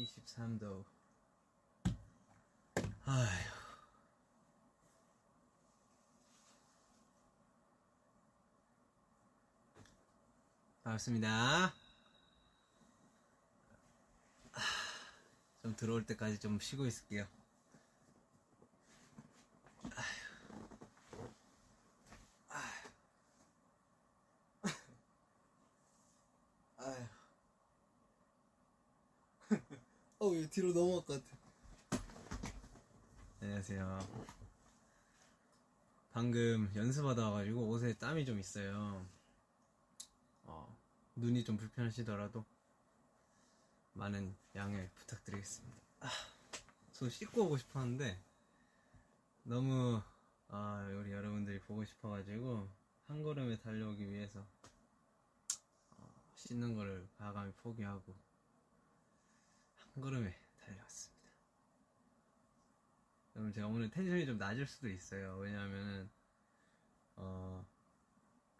23도. 아휴. 반갑습니다. 좀 들어올 때까지 좀 쉬고 있을게요. 아휴. 어우, 얘 뒤로 넘어갈 것 같아. 안녕하세요. 방금 연습하다 와가지고 옷에 땀이 좀 있어요. 어, 눈이 좀 불편하시더라도 많은 양해 부탁드리겠습니다. 아, 저 씻고 오고 싶었는데 너무 아, 우리 여러분들이 보고 싶어가지고 한 걸음에 달려오기 위해서 어, 씻는 거를 과감히 포기하고 한 걸음에 달려왔습니다. 여러분 제가 오늘 텐션이 좀 낮을 수도 있어요. 왜냐하면은 어,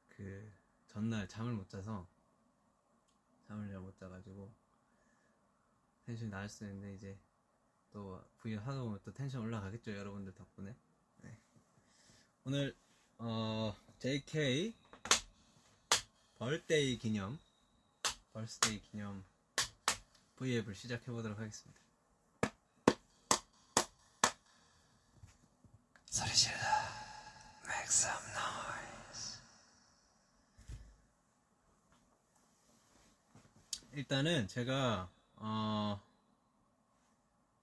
그 전날 잠을 못 자서 잠을 잘 못 자가지고 텐션이 낮을 수 있는데 이제 또 V 하다 보면 또 텐션 올라가겠죠 여러분들 덕분에 네. 오늘 어 JK 벌데이 기념 벌스데이 기념 V앱을 시작해 보도록 하겠습니다 소리 질러 Make some noise 일단은 제가 어...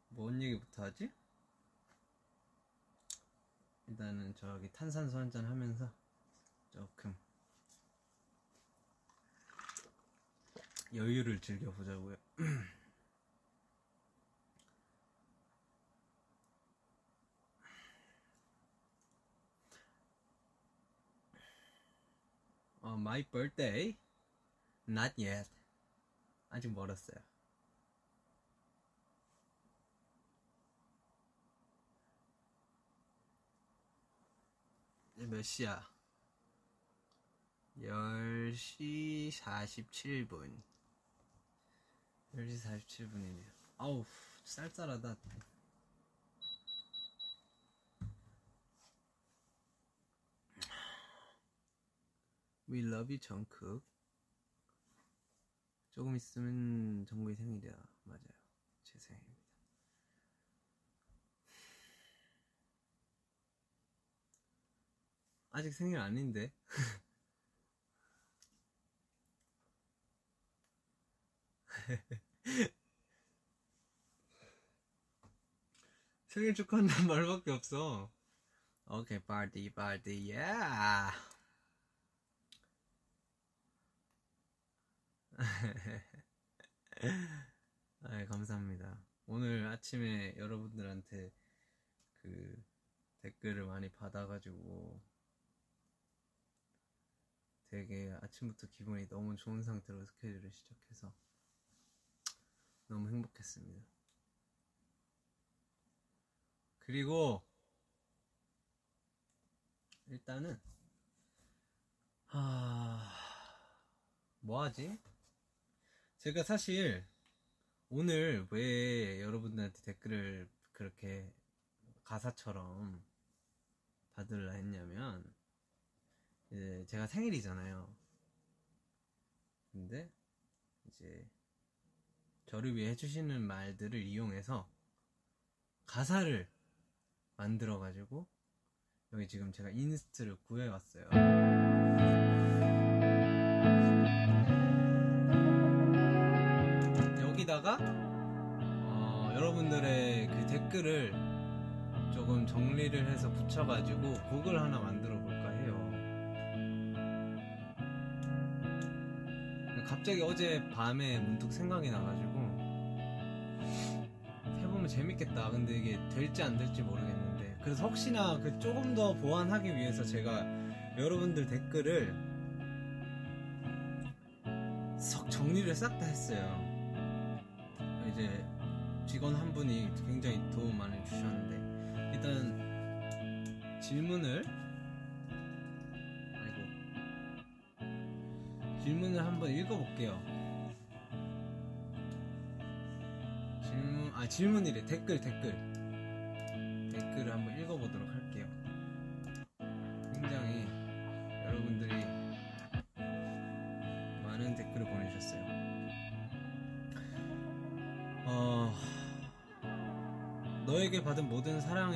뭔 얘기부터 하지? 일단은 저기 탄산수 한잔 하면서 조금 여유를 즐겨보자고요. 어, my birthday? Not yet. 아직 멀었어요. 몇 시야? 10시 47분. 10시 47분이네요. 아우, 쌀쌀하다. We love you, 정크. 조금 있으면 정국이 생일이야. 맞아요. 제 생일입니다. 아직 생일 아닌데. 생일 축하한다는 말밖에 없어. 오케이, 파티, 파티, 아, 감사합니다. 오늘 아침에 여러분들한테 그 댓글을 많이 받아가지고 되게 아침부터 기분이 너무 좋은 상태로 스케줄을 시작해서 너무 행복했습니다. 그리고 일단은 하... 뭐하지? 제가 사실 오늘 왜 여러분들한테 댓글을 그렇게 가사처럼 받으려 했냐면 이제 제가 생일이잖아요. 근데 이제 저를 위해 해주시는 말들을 이용해서 가사를 만들어가지고 여기 지금 제가 inst를 구해왔어요. 여러분들의 그 댓글을 조금 정리를 해서 붙여가지고 곡을 하나 만들어 볼까 해요. 갑자기 어제 밤에 문득 생각이 나가지고 해보면 재밌겠다. 근데 이게 될지 안 될지 모르겠는데 그래서 혹시나 그 조금 더 보완하기 위해서 제가 여러분들 댓글을 석 정리를 싹 다 했어요. 이제 직원 한 분이 굉장히 도움 많이 주셨는데 일단 질문을 아이고. 질문을 한번 읽어볼게요. 아 질문이래. 댓글 댓글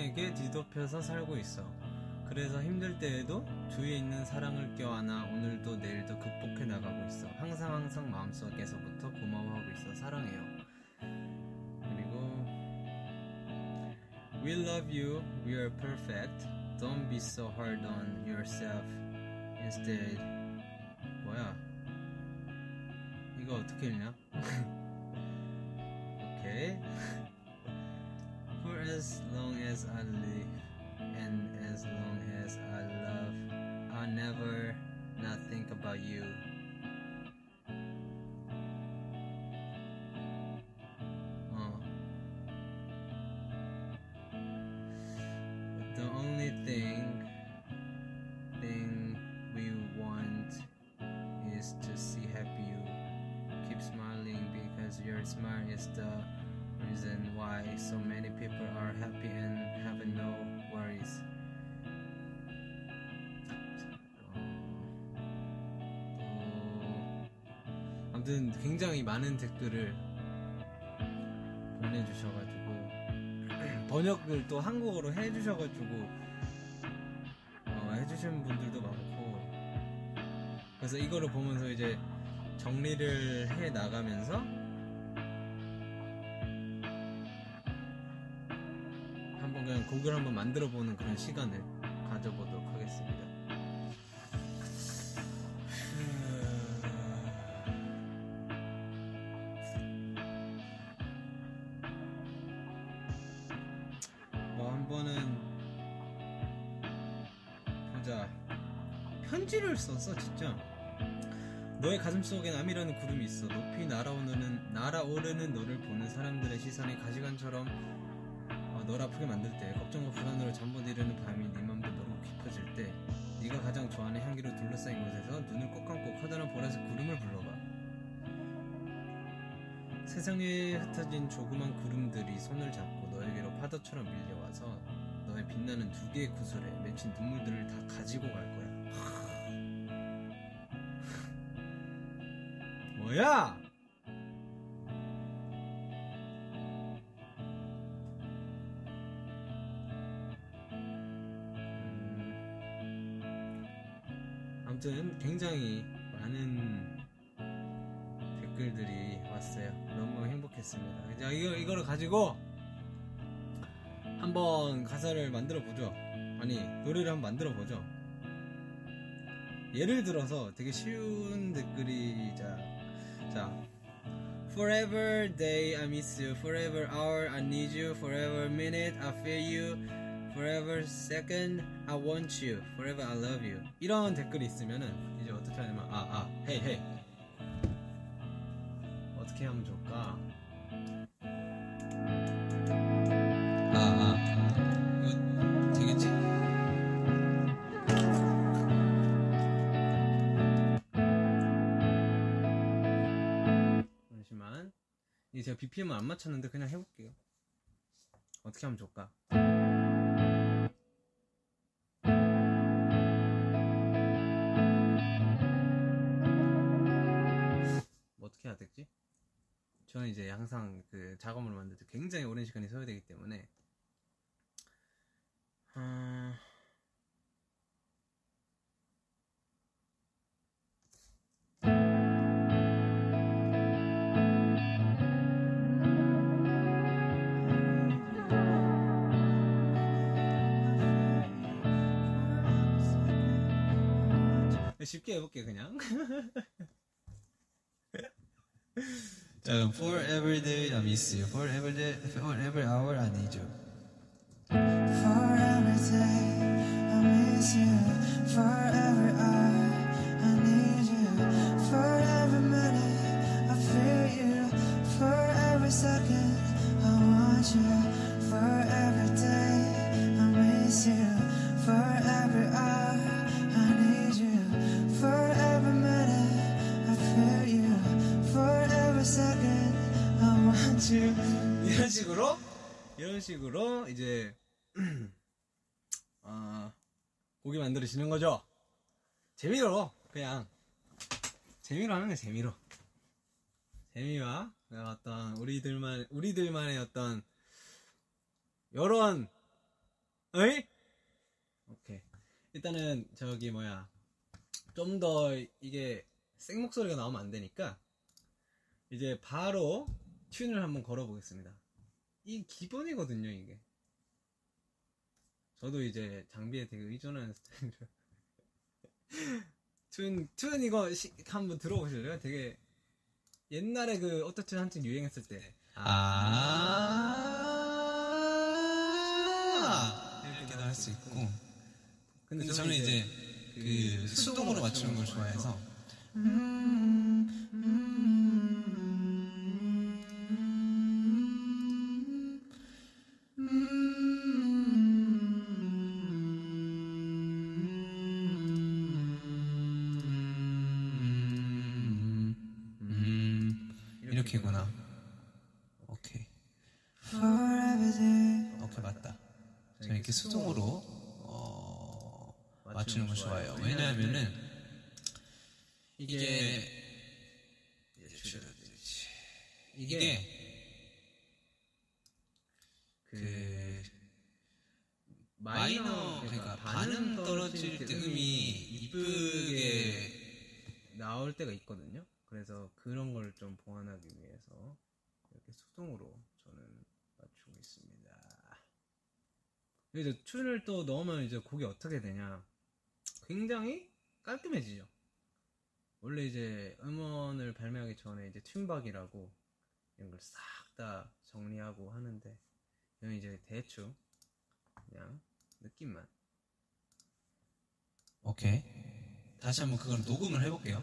사랑에게 뒤덮여서 살고 있어. 그래서 힘들 때에도 주위에 있는 사랑을 껴안아 오늘도 내일도 극복해 나가고 있어. 항상 항상 마음속에서부터 고마워하고 있어. 사랑해요. 그리고 We love you. We are perfect. Don't be so hard on yourself. Instead 뭐야? 이거 어떻게 읽냐? 오케이. As long as I live and as long as I love, I'll never not think about you. People are happy and have no worries. 어, 또 아무튼 굉장히 많은 댓글을 보내주셔가지고 번역을 또 한국어로 해주셔가지고 어, 해주신 분들도 많고 그래서 이거를 보면서 이제 정리를 해 나가면서 곡을 한번 만들어 보는 그런 시간을 가져보도록 하겠습니다. 뭐 한번은 보자. 편지를 썼어 진짜. 너의 가슴 속에 남이라는 구름이 있어. 높이 날아오르는 날아오르는 너를 보는 사람들의 시선이 가시관처럼 어, 널 아프게 만들 때 걱정과 불안으로 잠 못 이루는 밤이 네 맘도 모르고 깊어질 때 네가 가장 좋아하는 향기로 둘러싸인 곳에서 눈을 꼭 감고 커다란 보라색 구름을 불러봐. 세상에 흩어진 조그만 구름들이 손을 잡고 너에게로 파도처럼 밀려와서 너의 빛나는 두 개의 구슬에 맺힌 눈물들을 다 가지고 갈 거야. 뭐야? 아무튼 굉장히 많은 댓글들이 왔어요. 너무 행복했습니다. 자, 이거, 이거를 가지고 한번 가사를 만들어 보죠. 아니, 노래를 한번 만들어 보죠. 예를 들어서 되게 쉬운 댓글이 자, 자, Forever day I miss you, forever hour I need you, forever minute I feel you, forever second I want you, forever I love you. 이런 댓글이 있으면은 이제 어떻게 하냐면 아, 아, 헤이 헤이. 어떻게 하면 좋을까? 아, 아. 이거 되겠지? 잠시만. 이게 제가 BPM을 안 맞췄는데 그냥 해볼게요. 어떻게 하면 좋을까? 해야 되지? 저는 이제 항상 그 작업을 만들 때 굉장히 오랜 시간이 소요되기 때문에 아... 쉽게 해볼게 그냥 Um, for every day I miss you. For every day, for every hour I need you. For every day I miss you. For every hour I need you. For every minute I feel you. For every second I want you. For every day I miss you. For every hour. 이런 식으로? 이런 식으로 이제 아 곡이 만들어지는 거죠. 재미로 그냥. 재미로 하는 거 재미로. 재미와 어떤 우리들만 우리들만의 어떤 여론 어이 오케이. 일단은 저기 뭐야. 좀 더 이게 생 목소리가 나오면 안 되니까 이제 바로 튠을 한번 걸어보겠습니다. 이 기본이거든요, 이게. 저도 이제 장비에 되게 의존하는 스타일이라. 튠, 튠 이거 시- 한번 들어보실래요? 되게 옛날에 그 오토튠 한창 유행했을 때. 아 이렇게도 할 수 있고 근데 저는 이제 그 수동으로 맞추는 걸 좋아해서 음, 어떻게 되냐? 굉장히 깔끔해지죠. 원래 이제 음원을 발매하기 전에 이제 튠박이라고 이런 걸 싹 다 정리하고 하는데 저는 이제 대충 그냥 느낌만 오케이 다시 한번 그걸 녹음을 해볼게요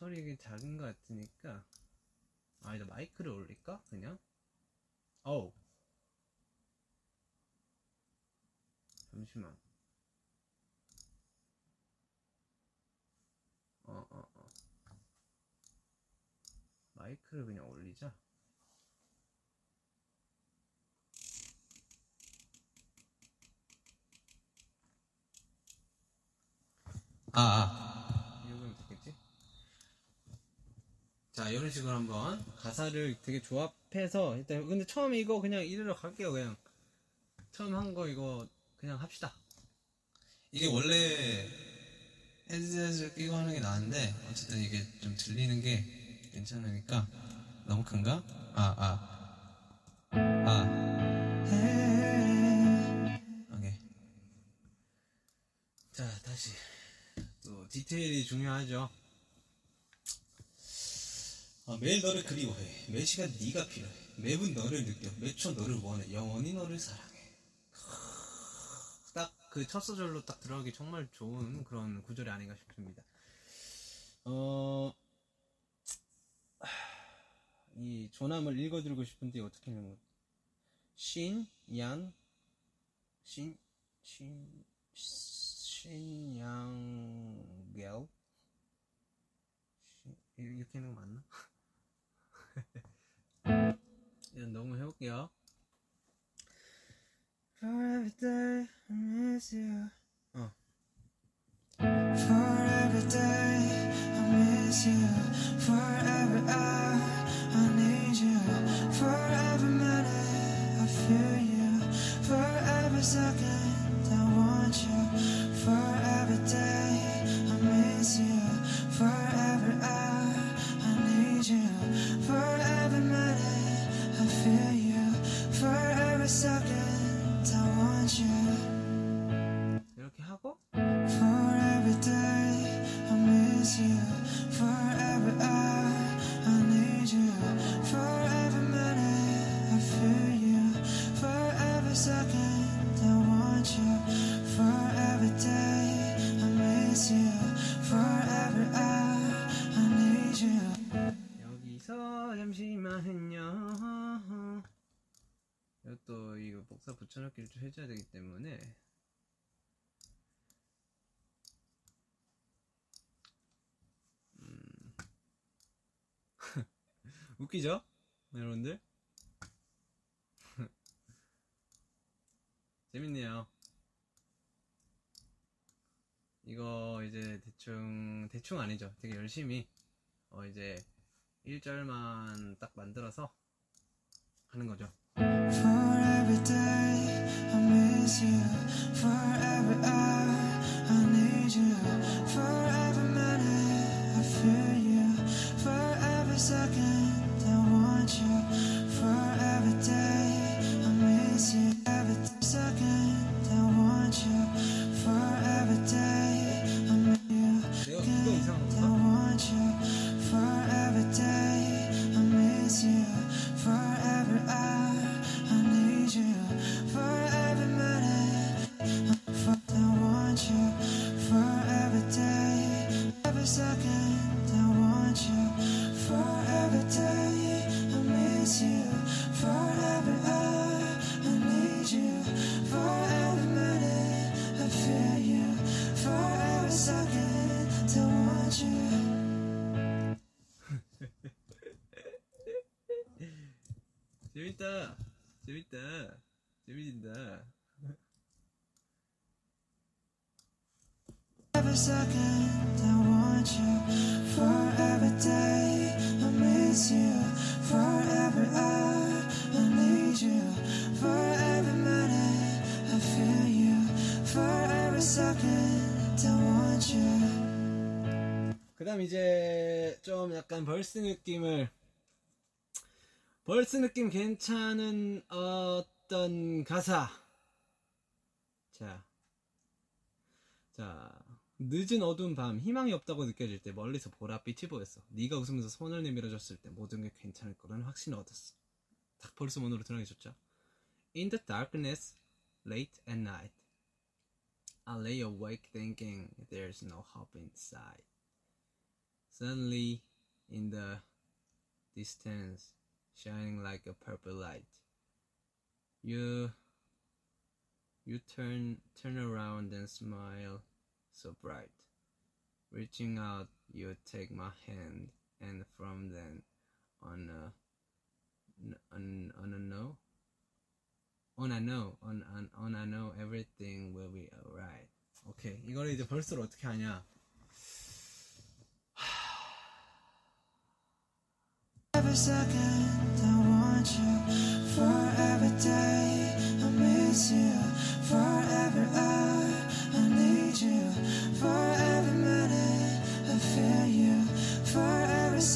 아, 좀 소리가 작은 것 같으니까. 아, 이제 마이크를 올릴까? 그냥? 어우. 잠시만. 어, 어, 어. 마이크를 그냥 올리자. 아, 아. 이러면 되겠지? 자, 이런 식으로 한번 가사를 되게 조합해서 일단 근데 처음에 이거 그냥 이대로 갈게요, 그냥. 처음 한 거 이거 그냥 합시다. 이게 원래 헤드셋을 끼고 하는 게 나은데 어쨌든 이게 좀 들리는 게 괜찮으니까 너무 큰가? 아, 아. 아, Hey. 오케이. 자, 다시. 또 디테일이 중요하죠. 아, 매일 너를 그리워해. 매 시간 네가 필요해. 매분 너를 느껴. 매초 너를 원해. 영원히 너를 사랑해. 딱 그 첫 소절로 딱 들어가기 정말 좋은 그런 구절이 아닌가 싶습니다. 어, 이 조남을 읽어드리고 싶은데 어떻게 거? 신, 양, 신, 신? 신- 이렇게 하는 거 맞나? 일단 너무 해볼게요. For every day I miss you. 어. For every day I miss you. For every hour I need you. For every minute I feel you. For every second I want you. For every day I miss you. For every hour I need you. For every minute I feel you. For every 저녁기를 좀 해줘야 되기 때문에 음. 웃기죠? 여러분들? 재밌네요. 이거 이제 대충 대충 아니죠. 되게 열심히 어 이제 1절만 딱 만들어서 하는 거죠. Every day I miss you. For every hour I need you. For every minute I feel you. For every second I want you. For every day I miss you. Every second I want you. For every day 그 다음 이제 좀 약간 벌스 느낌을 벌스 느낌 괜찮은 어떤 가사 자, 자 늦은 어두운 밤 희망이 없다고 느껴질 때 멀리서 보랏빛이 보였어 네가 웃으면서 손을 내밀어줬을 때 모든 게 괜찮을 거라는 확신을 얻었어 딱 벌스 문으로 들어가셨죠 In the darkness late at night I lay awake thinking there's no hope inside Suddenly, in the distance, shining like a purple light, you you turn turn around and smile so bright. Reaching out, you take my hand, and from then on a on on a no on I know on on on I know everything will be alright. 오케이 이거를 이제 벌스를 어떻게 하냐? Every second I want you for every day I miss you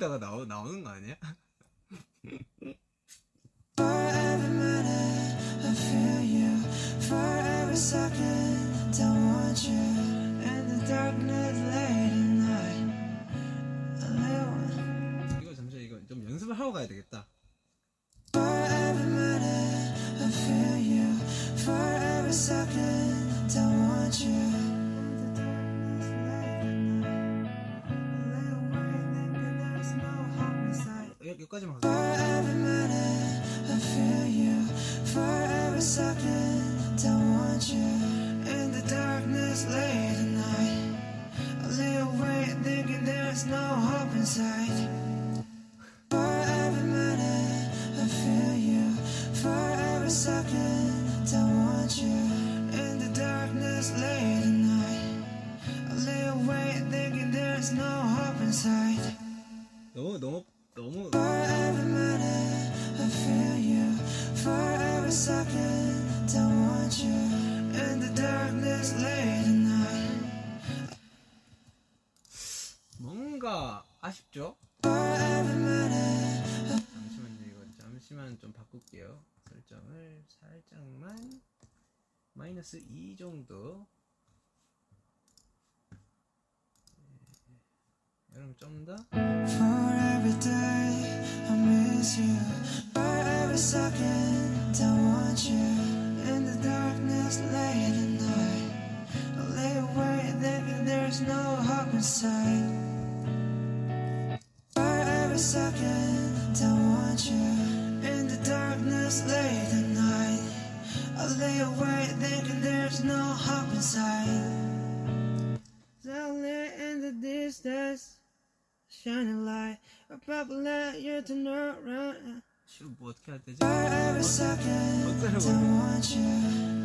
그 흥얼거 좀 더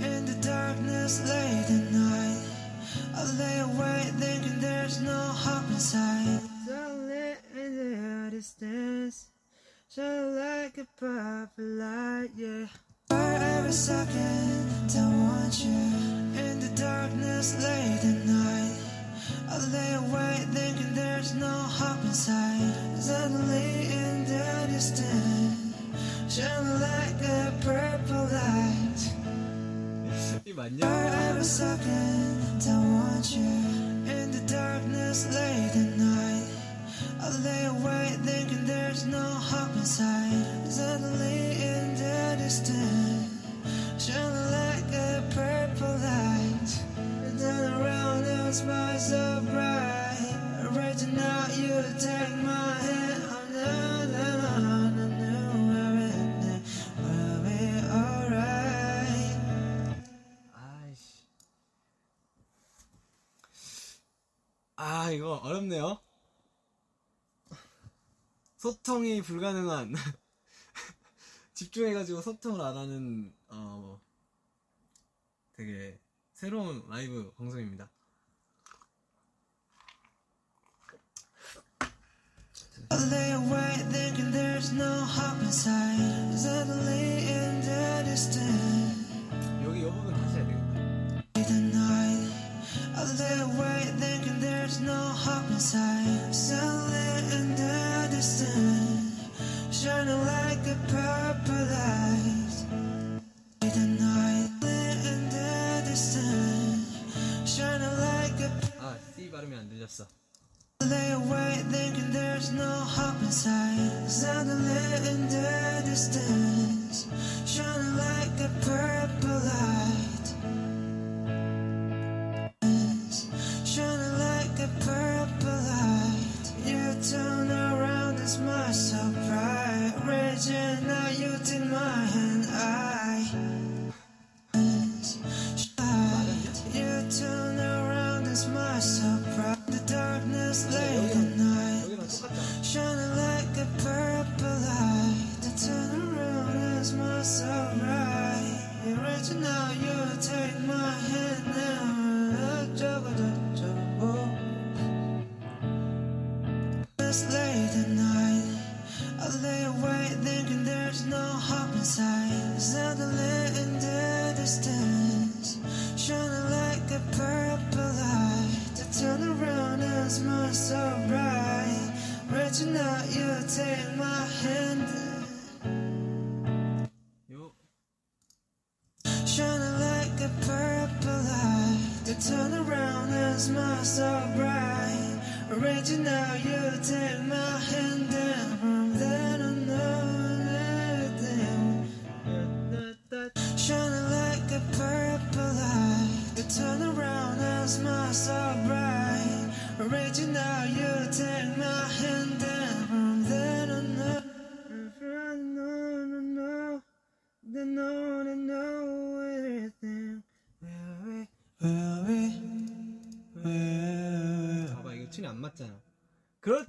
in the darkness late at night. I lay awake, thinking there's no hop inside. Suddenly in the distance, shine like a purple light, yeah. Every second, I want you in the darkness late at night. I lay awake thinking there's no hope inside. Suddenly in the distance, Shine like a purple light. If I ever second I want you In the darkness late at night. I lay awake thinking there's no hope inside Suddenly in the distance Shine like a purple light. And then around us my so bright. Right now you take my hand. 아, 이거 어렵네요. 소통이 불가능한. 집중해가지고 소통을 안 하는, 어, 되게 새로운 라이브 방송입니다. 여기 이 부분 다시 해야 되겠다. late at night. I lay awake thinking there's no hope inside. Suddenly in the distance, shining like a purple light. Late at night, in the distance, shining like a 아, C 발음이 안 들렸어. Lay awake thinking there's no hope inside. Suddenly in the distance, shining like a purple light.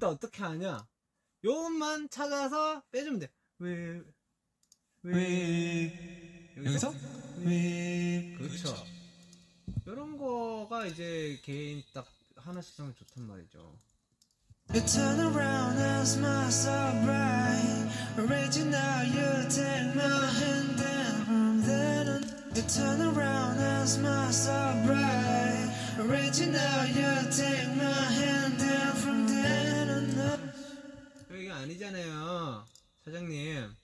때 어떻게 하냐? 요것만 찾아서 빼주면 돼. 왜, 왜, 여기서? 왜, 그렇죠. 이런 거가 이제 개인 딱 하나씩 하면 좋단 말이죠. You turn around and smile so bright. Out, you take my hand, and from then on, you turn around and smile so bright. Out, you take my hand, and from then on, 아니잖아요. 사장님.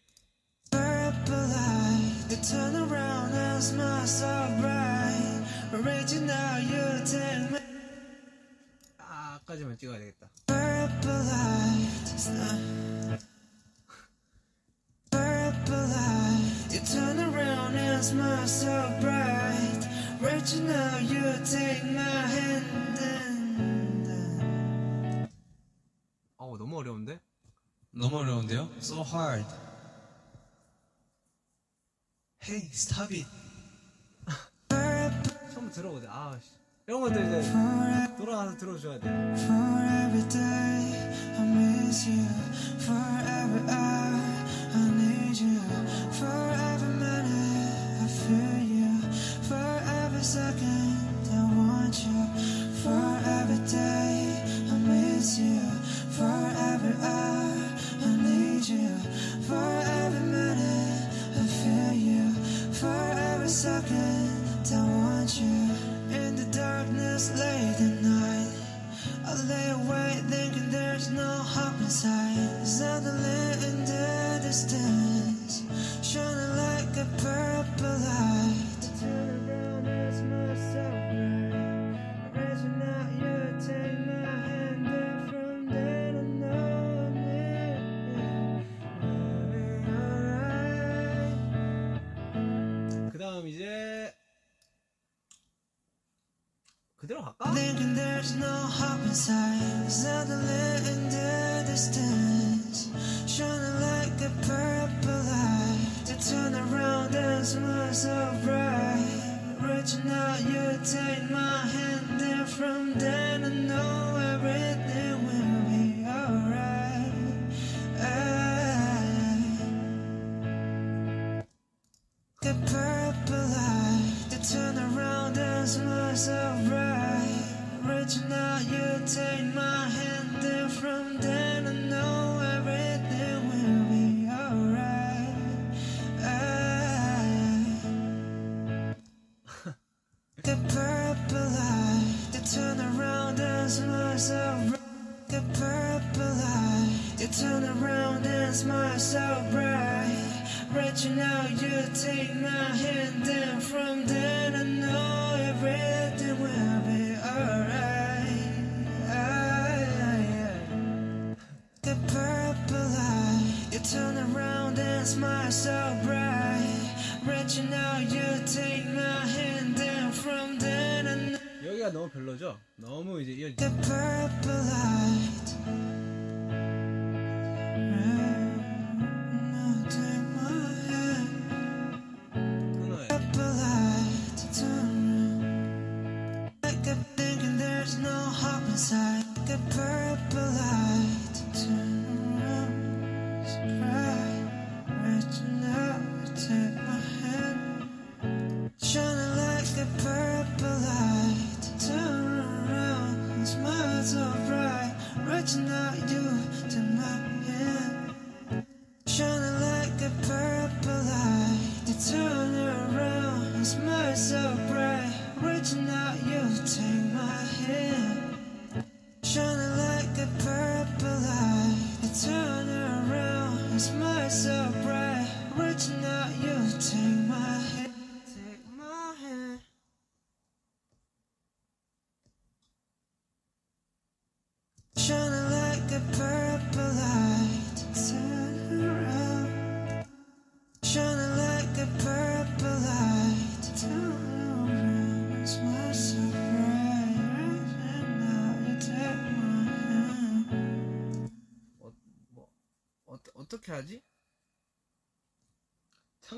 아, 까지만 찍어야 되겠다. 어우, 너무 어려운데? 너무 어려운데요? So hard. Hey, stop it. 처음 들어보자. 아, 씨. 이런 것들 이제 For, 돌아가서 들어줘야 돼. for every day, I miss you. For every hour, I need you. For every minute, I feel you. For every second, I want you. For every day, I miss you. For every hour, you. Minute, I feel you. For every second, I want you. In the darkness, late at night. I lay awake thinking there's no hope inside. Suddenly in the distance, shining like a purple light. Thinking there's no hope inside. Suddenly in the distance, shining like a purple light. To turn around and smile so bright. Reaching out, you take my hand, and from then I know everything will be alright. The purple light, turn around and smile so bright. Reaching out, you take my hand, and from then I know everything will be alright. The purple light, to turn around and smile so bright. The purple light, you turn around and so bright Reaching out, you take my hand, and from then I know everything will be alright. The purple light, you turn around and smile so bright. Reaching out, you take my hand, and from then I know. 여기가 너무 별로죠? 너무 이제 이어 The purple light.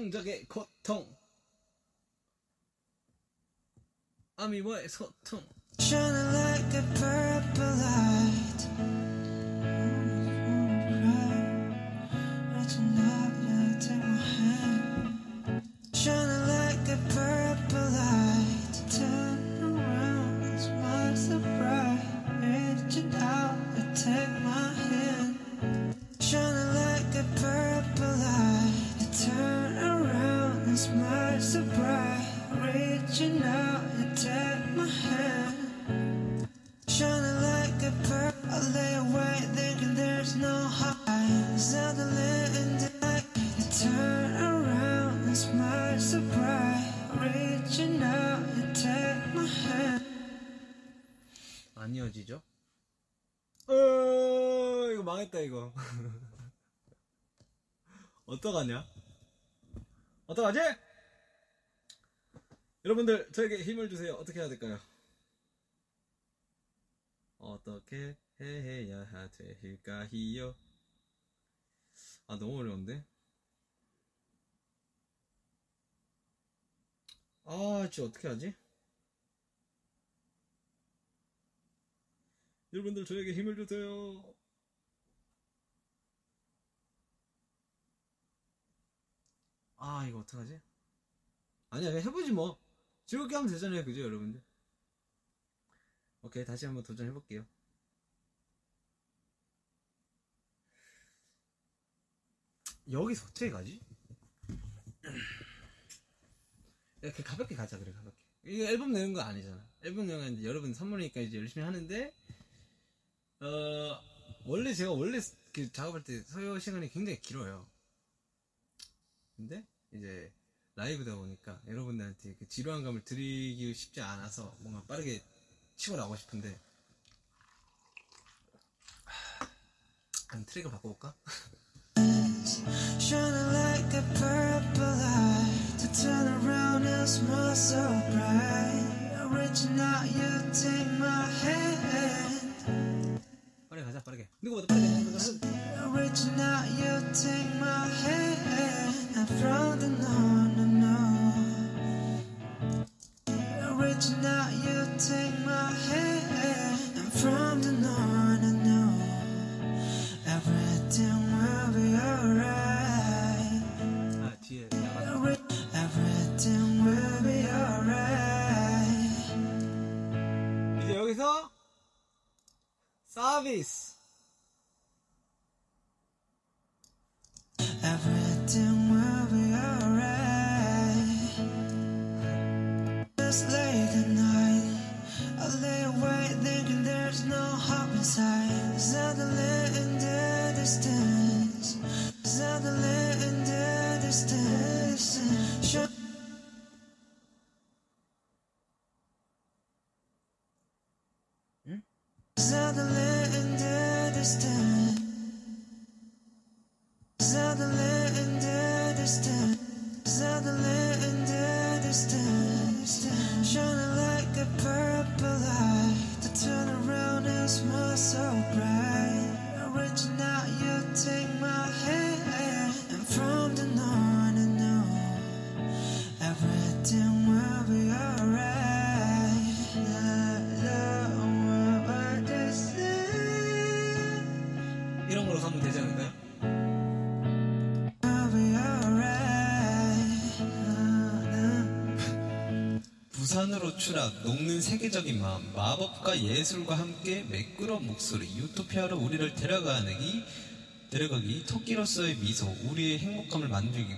창작의 고통. 아미와의 소통. Shining like a purple light. 어떡하냐? 어떡하지? 여러분들, 저에게 힘을 주세요. 어떻게 해야 될까요? 어떻게 해야 될까요? 아, 너무 어려운데? 아, 진짜 어떻게 하지? 여러분들 저에게 힘을 주세요. 아 이거 어떡하지? 아니야 그냥 해보지 뭐 즐겁게 하면 되잖아요 그죠 여러분들 오케이 다시 한번 도전해볼게요 여기서 어떻게 가지? 이렇게 가볍게 가자 그래 가볍게 이거 앨범 내는 거 아니잖아 앨범 내는 거 이제 여러분 선물이니까 이제 열심히 하는데 어, 원래 제가 원래 그 작업할 때 소요 시간이 굉장히 길어요. 근데 이제 라이브다 보니까 여러분들한테 그 지루한 감을 드리기 쉽지 않아서 뭔가 빠르게 치고 나가고 싶은데 하, 한 트랙을 바꿔볼까? 빠르게 가자 빠르게 누구보다 빠르게 누구보다 reaching out you take my hand and from the no Thinking there's no hope inside. Suddenly in the distance, 추락, 녹는 세계적인 마음, 마법과 예술과 함께 매끄러운 목소리, 유토피아로 우리를 데려가기, 데려가기, 토끼로서의 미소, 우리의 행복감을 만들기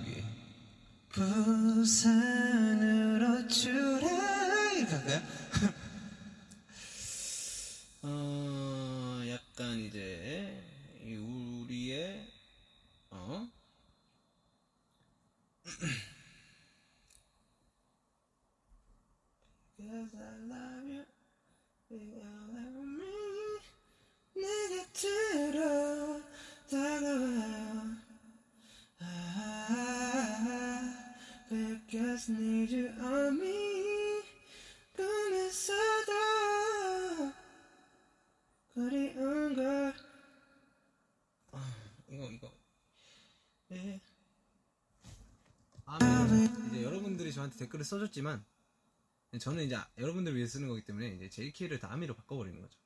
댓글을 써줬지만 저는 이제 여러분들을 위해 쓰는 거기 때문에 이제 JK를 다 아미로 바꿔버리는 거죠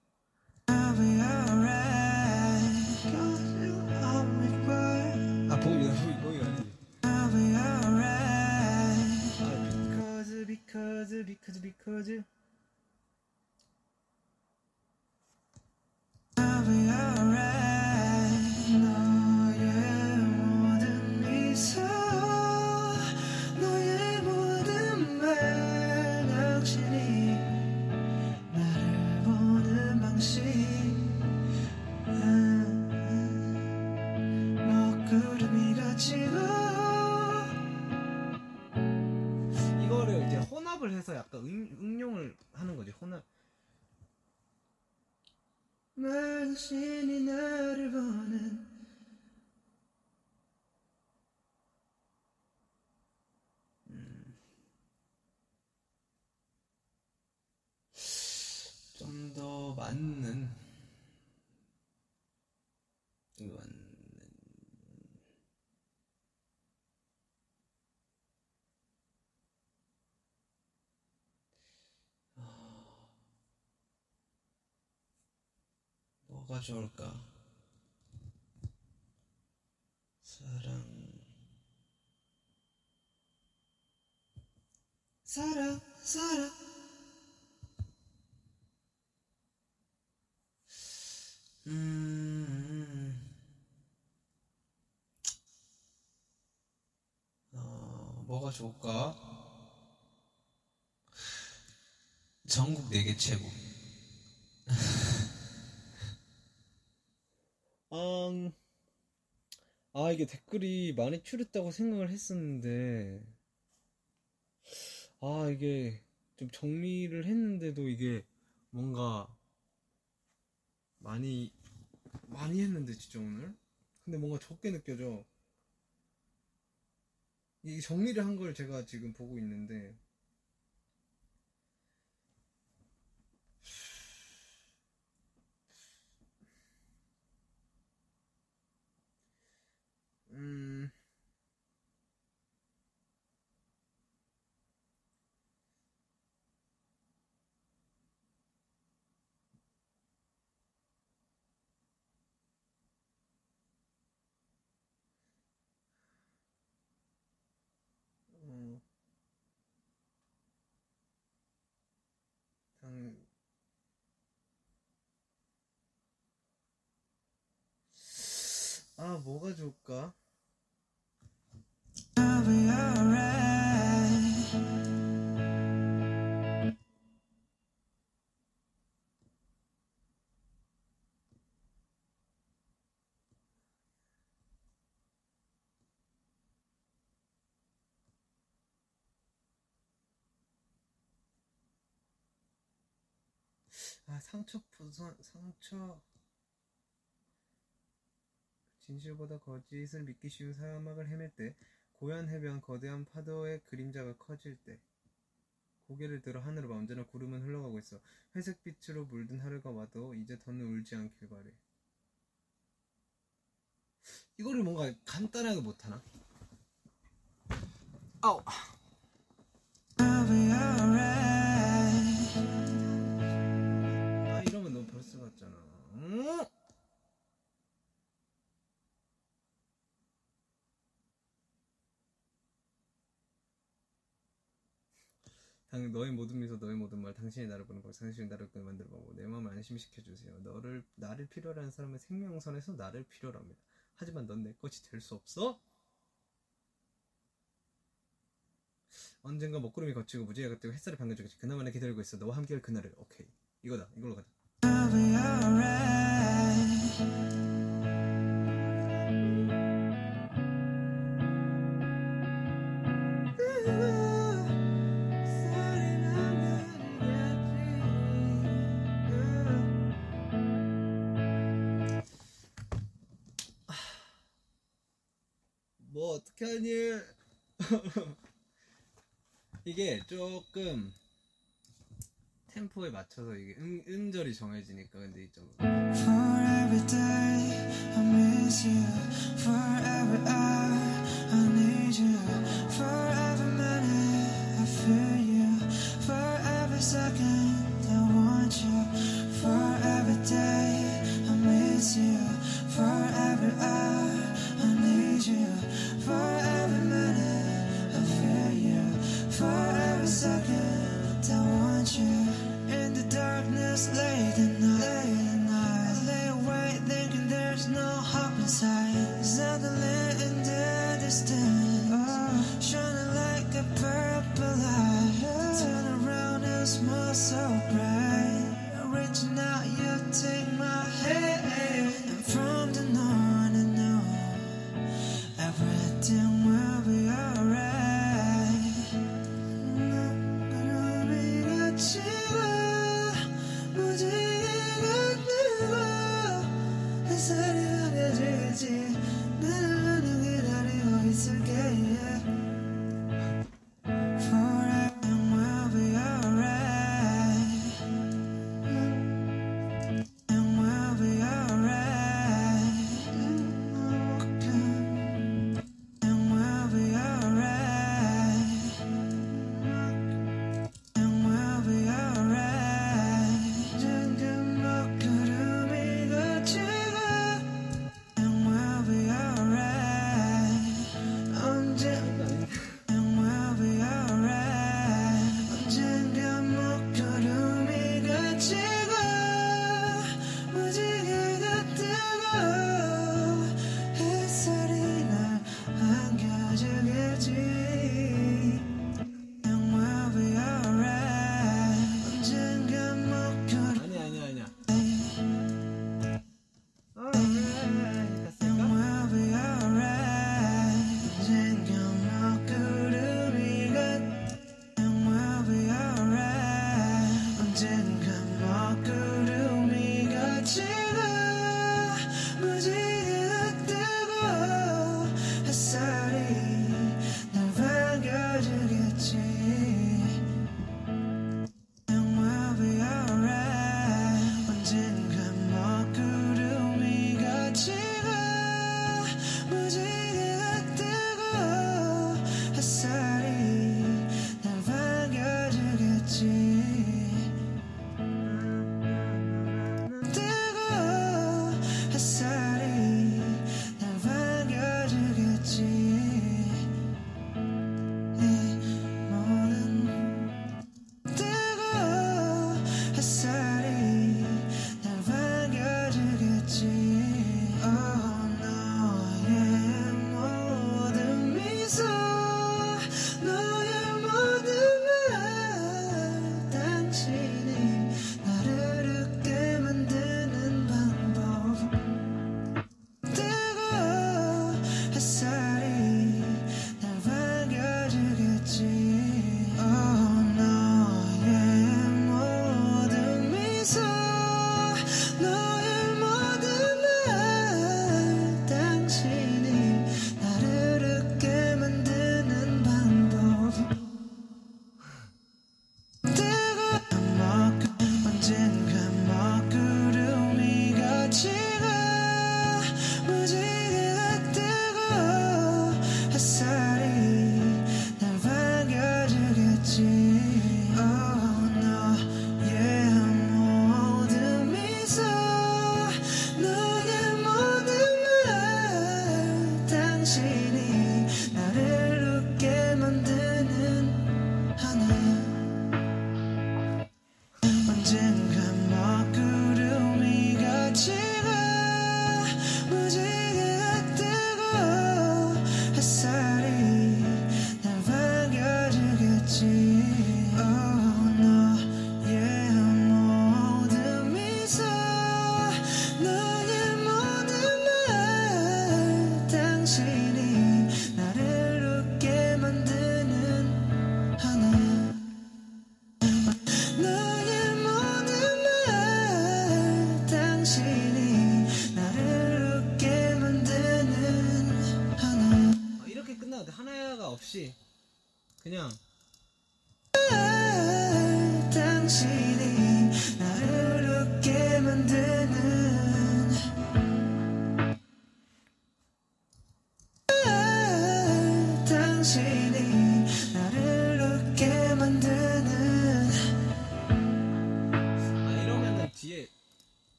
좋을까? 사랑 사랑 사랑 음, 어, 뭐가 좋을까? 전국 네개 최고. 음, 아, 이게 댓글이 많이 줄였다고 생각을 했었는데, 아, 이게 좀 정리를 했는데도 이게 뭔가 많이, 많이 했는데, 진짜 오늘? 근데 뭔가 적게 느껴져. 이 정리를 한 걸 제가 지금 보고 있는데, 음, 어, 당, 아, 뭐가 좋을까? 아, 상처 부선, 상처. 진실보다 거짓을 믿기 쉬운 사막을 헤맬 때, 고얀 해변, 거대한 파도의 그림자가 커질 때, 고개를 들어 하늘을 봐 언제나 구름은 흘러가고 있어. 회색 빛으로 물든 하루가 와도 이제 더는 울지 않길 바래. 이거를 뭔가 간단하게 못하나? 아우! 당, 너의 모든 미소, 너의 모든 말, 당신이 나를 보는 것, 당신이 나를 끄 만들어 보고 내 마음을 안심시켜 주세요. 너를 나를 필요로 하는 사람은 생명선에서 나를 필요로 합니다. 하지만 넌 내 것이 될 수 없어. 언젠가 먹구름이 걷히고 무지개가 뜨고 햇살이 반겨주겠지. 그나마나 기다리고 있어. 너와 함께할 그날을. 오케이. 이거다. 이걸로 가자. 이게 조금 템포에 맞춰서 이게 음, 음절이 정해지니까 근데 이좀 For every day I miss you. For every hour I need you. For every minute I feel you. For every second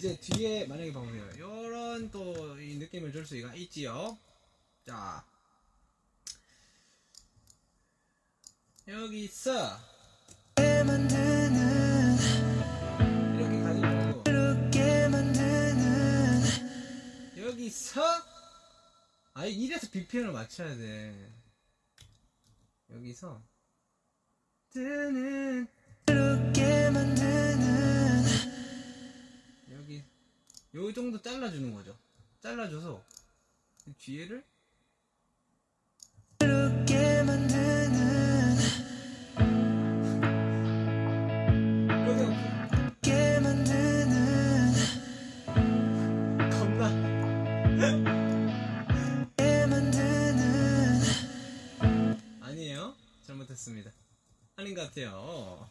이제 뒤에 만약에 봐보세요. 이런 또 이 느낌을 줄 수가 있지요. 자 여기 있어. 이렇게 가지고 여기 있어. 아 이래서 BPM을 맞춰야 돼. 여기서 뜨는 요 정도 잘라주는 거죠. 잘라줘서 뒤에를 아니에요. 잘못했습니다. 아닌 것 같아요.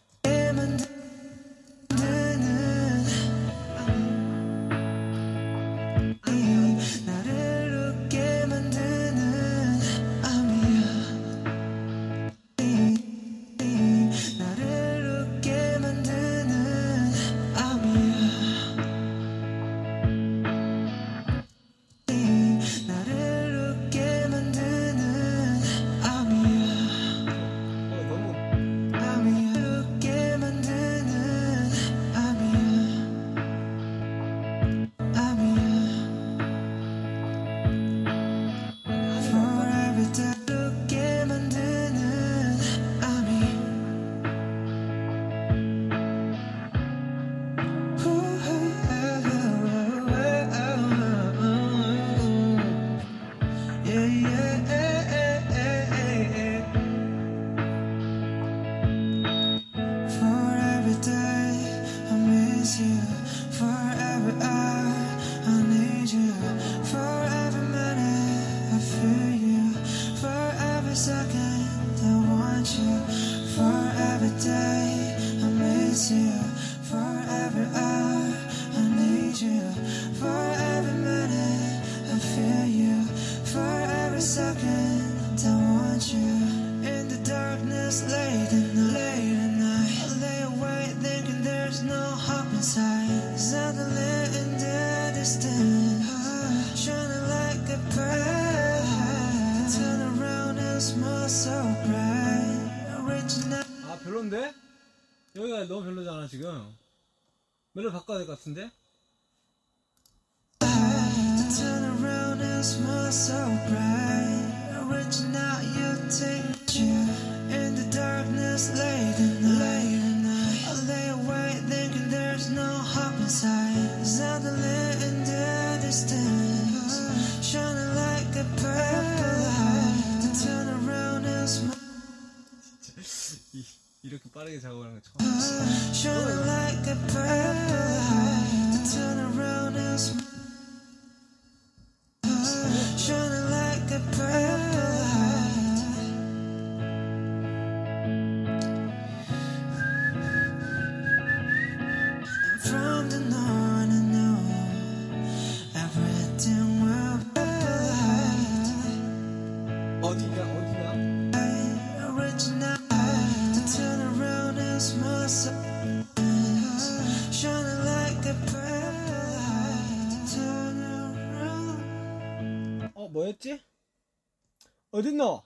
연락 바꿔야 될 것 같은데? didn't know.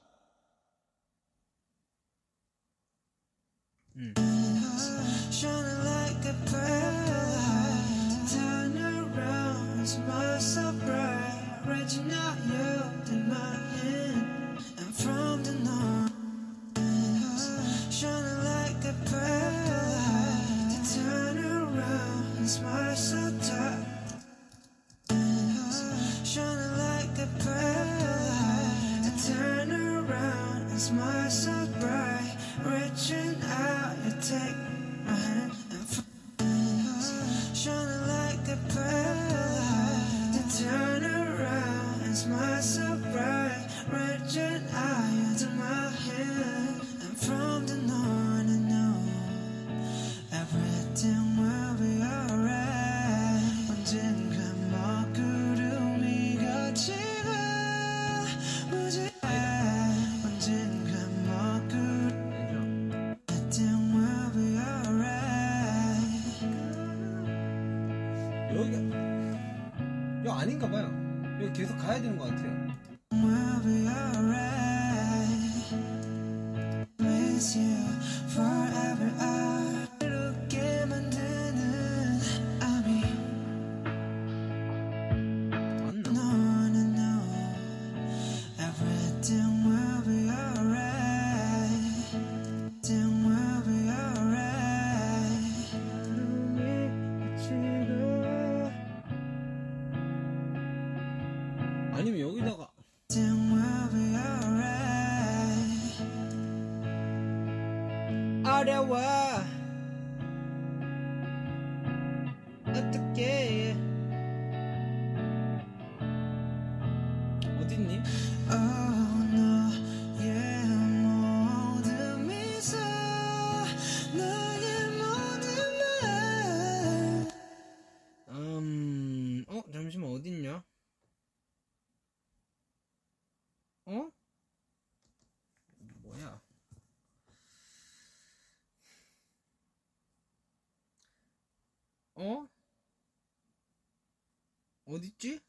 어딨지?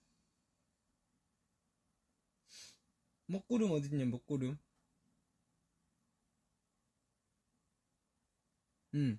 먹구름 어딨냐, 먹구름. 응.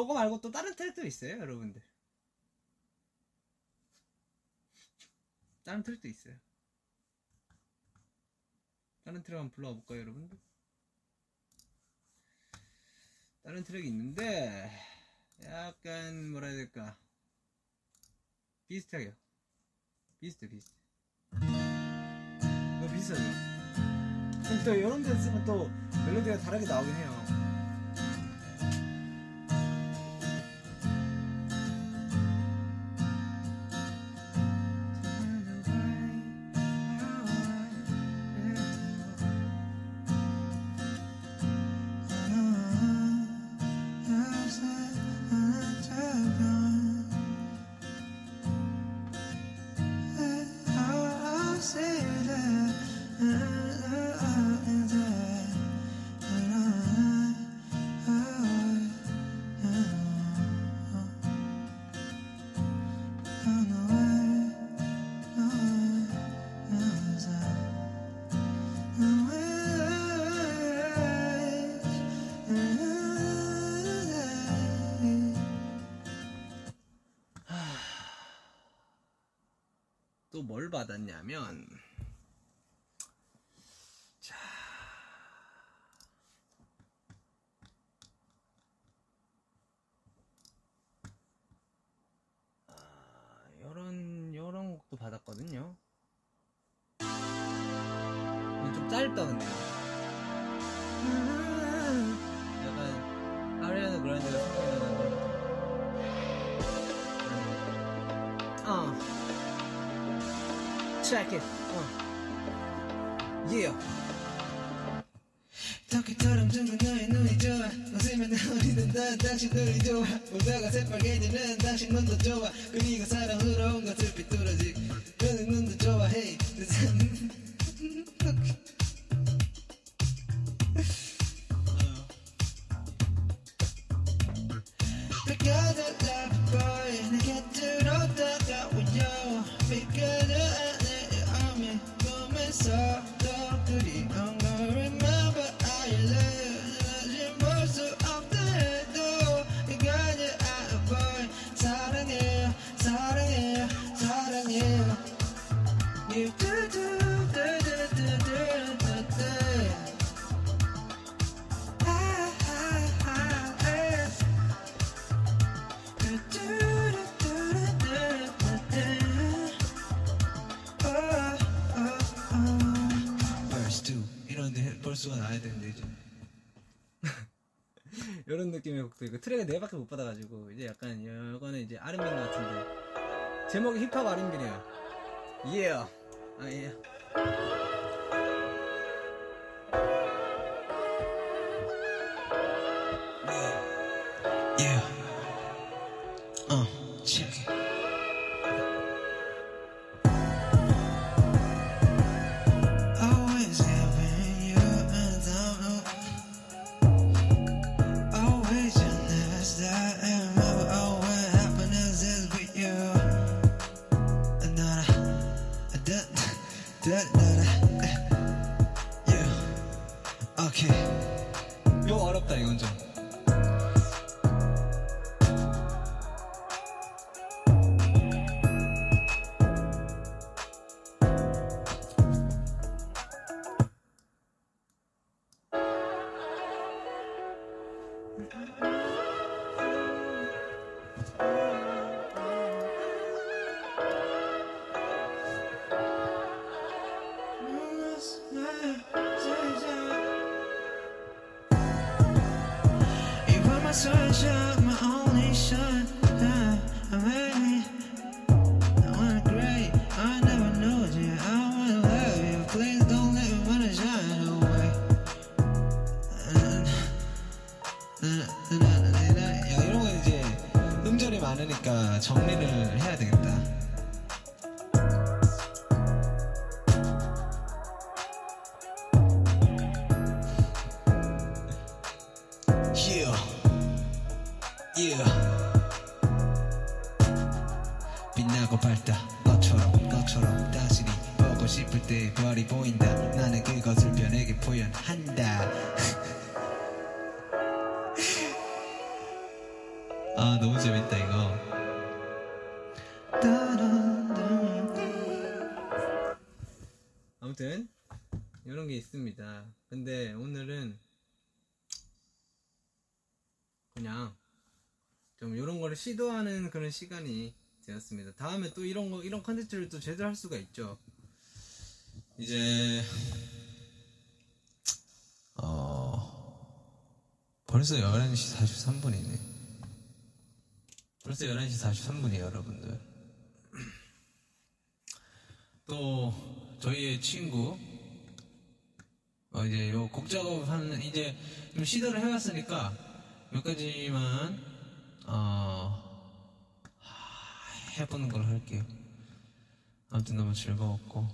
요거 말고 또 다른 트랙도 있어요, 여러분들. 다른 트랙도 있어요. 다른 트랙 한번 불러와 볼까요, 여러분들? 다른 트랙이 있는데 약간 뭐라 해야 될까? 비슷해요. 비슷해, 비슷해. 이거 비슷하죠? 또 이런 데 쓰면 또 멜로디가 다르게 나오긴 해요. 당신 눈이 좋아 보다가 새빨개지는 당신 눈도 좋아. 그리 곡도 있고 트랙을 네 밖에 못 받아가지고 이제 약간 이거는 이제 것 같은데 제목이 힙합 R&B네요. Yeah. 아 예. Sunshine, 시도하는 그런 시간이 되었습니다. 다음에 또 이런 거 이런 컨텐츠를 또 제대로 할 수가 있죠. 이제 어 벌써 11시 43분이네. 벌써 11시 43분이에요, 여러분들. 또 저희의 친구 어, 이제 요 곡 작업하는 이제 좀 시도를 해왔으니까 몇 가지만 어 하- 해보는 걸 할게요. 아무튼 너무 즐거웠고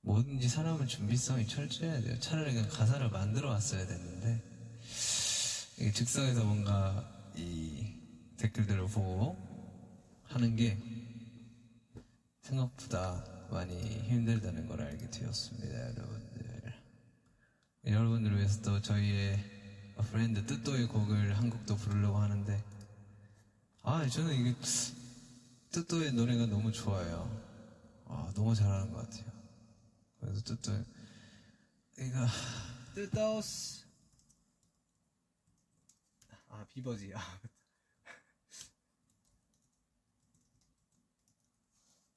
뭐든지 사람은 준비성이 철저해야 돼요. 차라리 그냥 가사를 만들어 왔어야 됐는데 이게 즉석에서 뭔가 이 댓글들을 보고 하는 게 생각보다 많이 힘들다는 걸 알게 되었습니다, 여러분들. 여러분들을 위해서 또 저희의 프렌드 뜻도의 곡을 한 곡도 부르려고 하는데 아 저는 이게 뚜뚜의 노래가 너무 좋아요. 아, 너무 잘하는 것 같아요. 그래서 뚜뚜, 이거, 뜨떠스 아 비버지 아.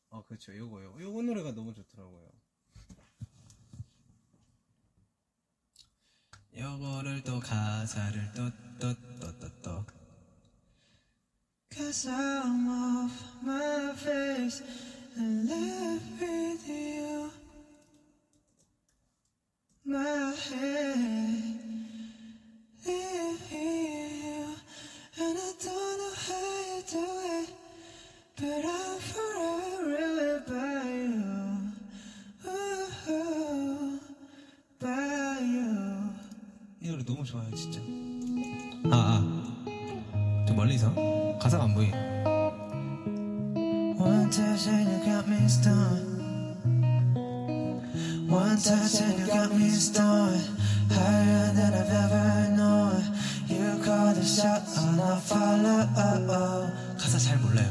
아 그렇죠 요거요 요거 노래가 너무 좋더라고요 요거를 또 가사를 또, 또, 또, 또, 또. Cause I'm off my face and left with you. My head, leave you, and I don't know how you do it, but I'm forever by you. Ooh, by you. 이 노래 너무 좋아요, 진짜. 아, 아. 저 멀리서 가사가 안 보이. One touch and you got me stoned. One touch and you got me stoned. Higher than I've ever known. You call the shot and I follow. 가사 잘 몰라요.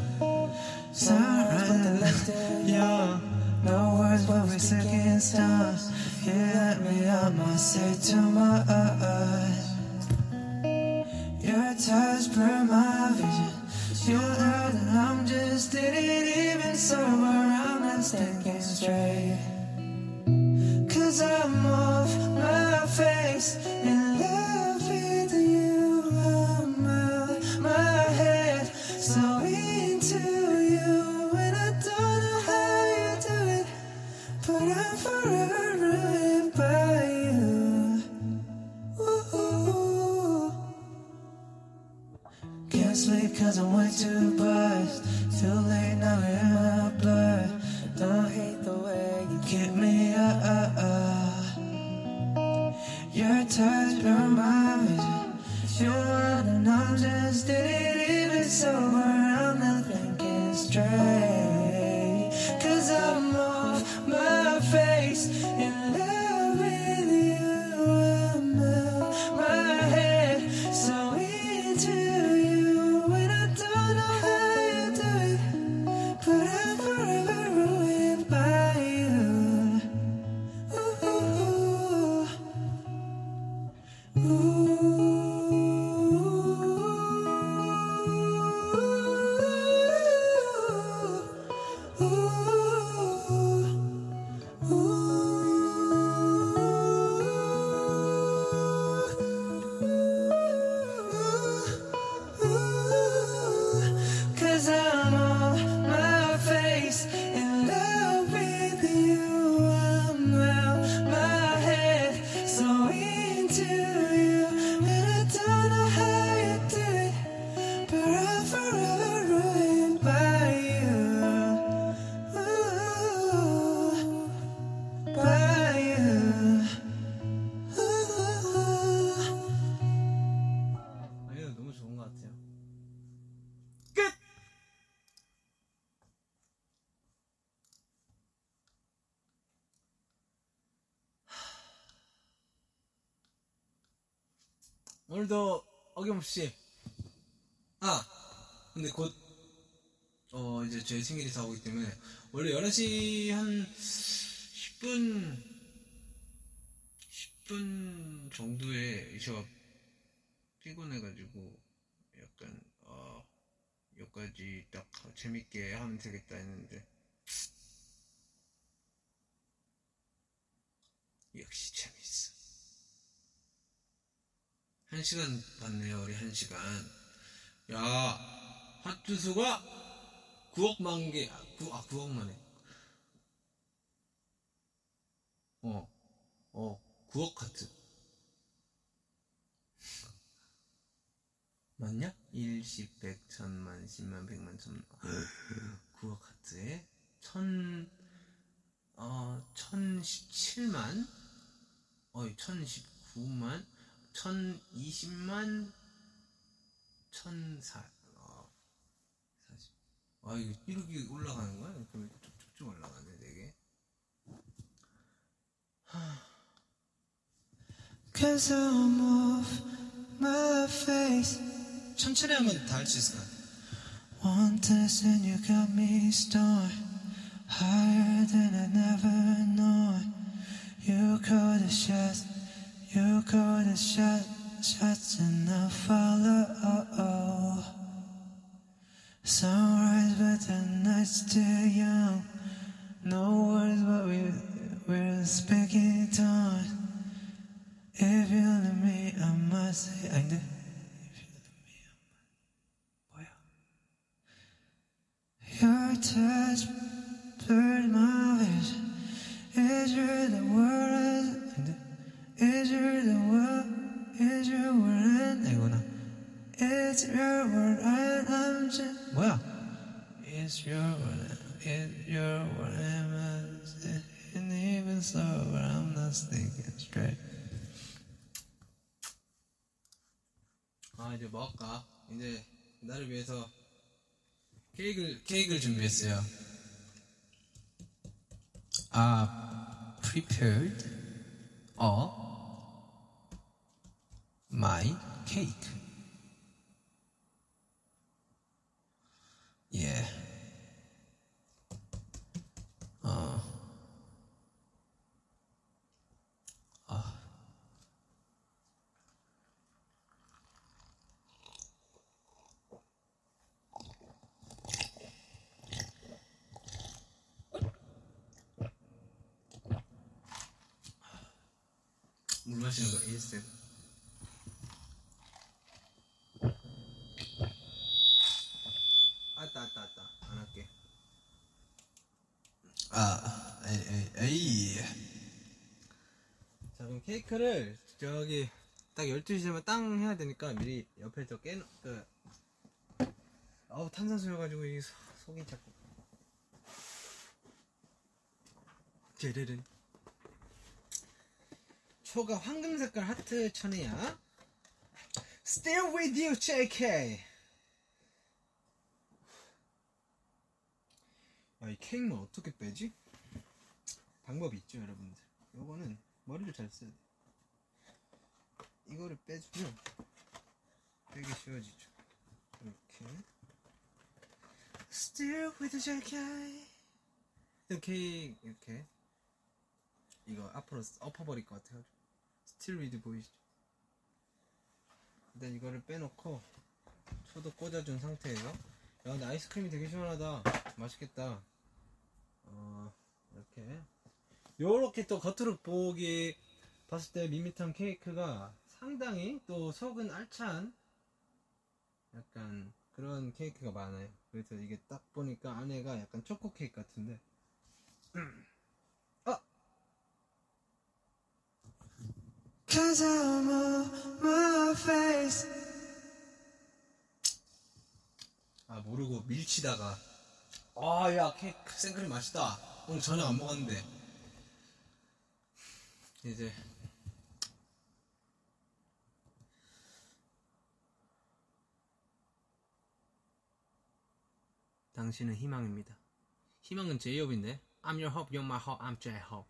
Sunrise, young. No words, but we second stars. You let me out my say too much. Your touch burned my vision. You know that I'm just didn't even sober. I'm not thinking straight. Cause I'm off my face cause I'm way too buzzed. Too late now, we're in my blood. Don't hate the way you keep me up. Your touch burned my vision. You're and I'm just didn't even sober. I'm not thinking straight. 오늘도 어김없이. 아 근데 곧 어 이제 제 생일이 다가오기 때문에 원래 11시 한 10분 10분 정도에 제가 피곤해가지고 약간 어 여기까지 딱 재밌게 하면 되겠다 했는데. 역시 재밌어 한 시간 봤네요 우리 한 시간 야 핫주수가 9억 만 개 아, 9, 아 9억 만에 어, 어, 9억 하트. 맞냐? 1, 10, 100, 1000만, 10만, 100만, 1000만. 9억 하트에 1000, 어, 1017만, 어이, 1019만, 1020만, 1004, 어, 40. 아, 이거 이렇게 올라가는 거야? 그럼 쭉쭉쭉 올라가네, 되게. 천천히 하면 다 할 수 있을 것 같아요. One test and you got me stoned. Higher than I never known. You call the shots, you call the shot, shots and I follow. Sunrise, but the night's still young. No words, but we, we're speaking tongues. If you let me, I must say, I do. Your touch blurred my vision. Is you the world? Is you the world? Is your world? 이거나. It's your world I'm just 뭐야? It's your world, it's your world I'm just and even so, I'm not thinking straight. 아 이제 뭐 할까? 이제 나를 위해서 케이크를 케이크를 준비했어요. 아, prepared a my cake. 예. 어. 아. 물 마시는 거 ASM. 아따 아따 아따 안 할게. 아, 에이, 에이, 에이. 자 그럼 케이크를 저기 딱 12시 되면 땅 해야 되니까 미리 옆에 저 깨, 그, 아우 탄산수여가지고 이 소- 속이 자꾸. 제르른. 초가 황금 색깔 하트 천이야. Still with you JK 아, 이 케이크는 어떻게 빼지? 방법이 있죠 여러분들. 요거는 머리를 잘 써야 돼. 이거를 빼주면 빼기 쉬워지죠. 이렇게. Still with JK 이렇게 이렇게. 이거 앞으로 엎어버릴 것 같아요 Still With 보이시죠 일단 이거를 빼놓고 초도 꽂아준 상태에서. 야 근데 아이스크림이 되게 시원하다. 맛있겠다 어 이렇게 요렇게 또 겉으로 보기 봤을 때 밋밋한 케이크가 상당히 또 속은 알찬 약간 그런 케이크가 많아요. 그래서 이게 딱 보니까 안에가 약간 초코 케이크 같은데. 아! 아, 모르고 밀치다가. 아, 야, 케이크 생크림 맛있다. 오늘 저녁 안 먹었는데. 이제. 당신은 희망입니다. 희망은 제이홉인데. I'm your hope, you're my hope, I'm J-hope.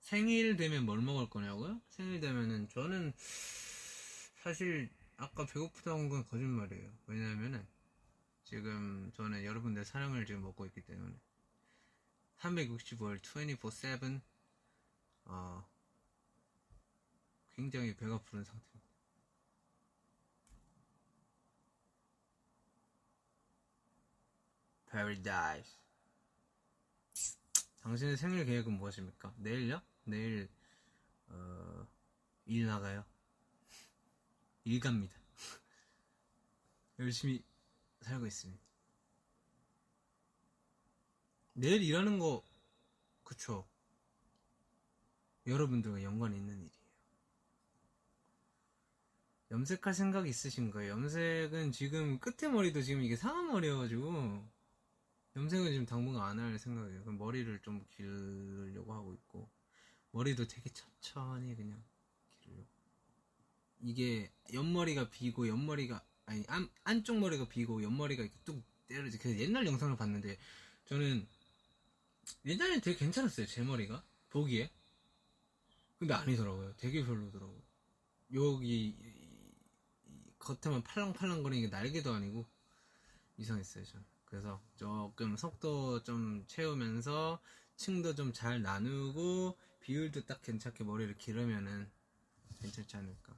생일 되면 뭘 먹을 거냐고요? 생일 되면은 저는 사실 아까 배고프다고 한 건 거짓말이에요. 왜냐면은 지금 저는 여러분들 사랑을 지금 먹고 있기 때문에 365일 24/7 어, 굉장히 배가 부른 상태입니다. Paradise. 당신의 생일 계획은 무엇입니까? 내일요? 내일 어, 일 나가요. 일 갑니다. 열심히 살고 있습니다. 내일 일하는 거 그쵸? 여러분들과 연관이 있는 일이에요. 염색할 생각 있으신 거예요? 염색은 지금 끝에 머리도 지금 이게 상한 머리여가지고 염색은 지금 당분간 안 할 생각이에요. 머리를 좀 기르려고 하고 있고 머리도 되게 천천히 그냥. 이게 옆머리가 비고 옆머리가 아니 안, 안쪽 머리가 비고 옆머리가 이렇게 뚝 때려지. 그 옛날 영상을 봤는데 저는 옛날엔 되게 괜찮았어요. 제 머리가 보기에. 근데 아니더라고요. 되게 별로더라고요. 여기 겉에만 팔랑팔랑거리는 게 날개도 아니고 이상했어요 전 그래서 조금 속도 좀 채우면서 층도 좀 잘 나누고 비율도 딱 괜찮게 머리를 기르면은 괜찮지 않을까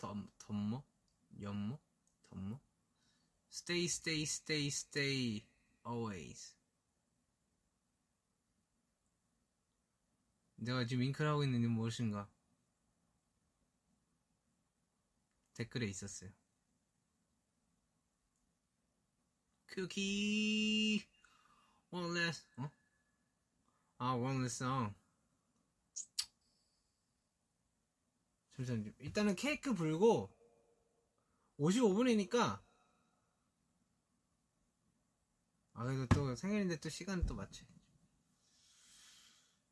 덤, 덤모? 연모? 덤모? Stay, stay, stay, stay, always. 내가 지금 윙크를 하고 있는 이유는 무엇인가? 댓글에 있었어요. 쿠키! One last, 어? 아, one last song. 잠시만요. 일단은 케이크 불고 55분이니까 아 그래도 또 생일인데 또 시간 또 맞춰.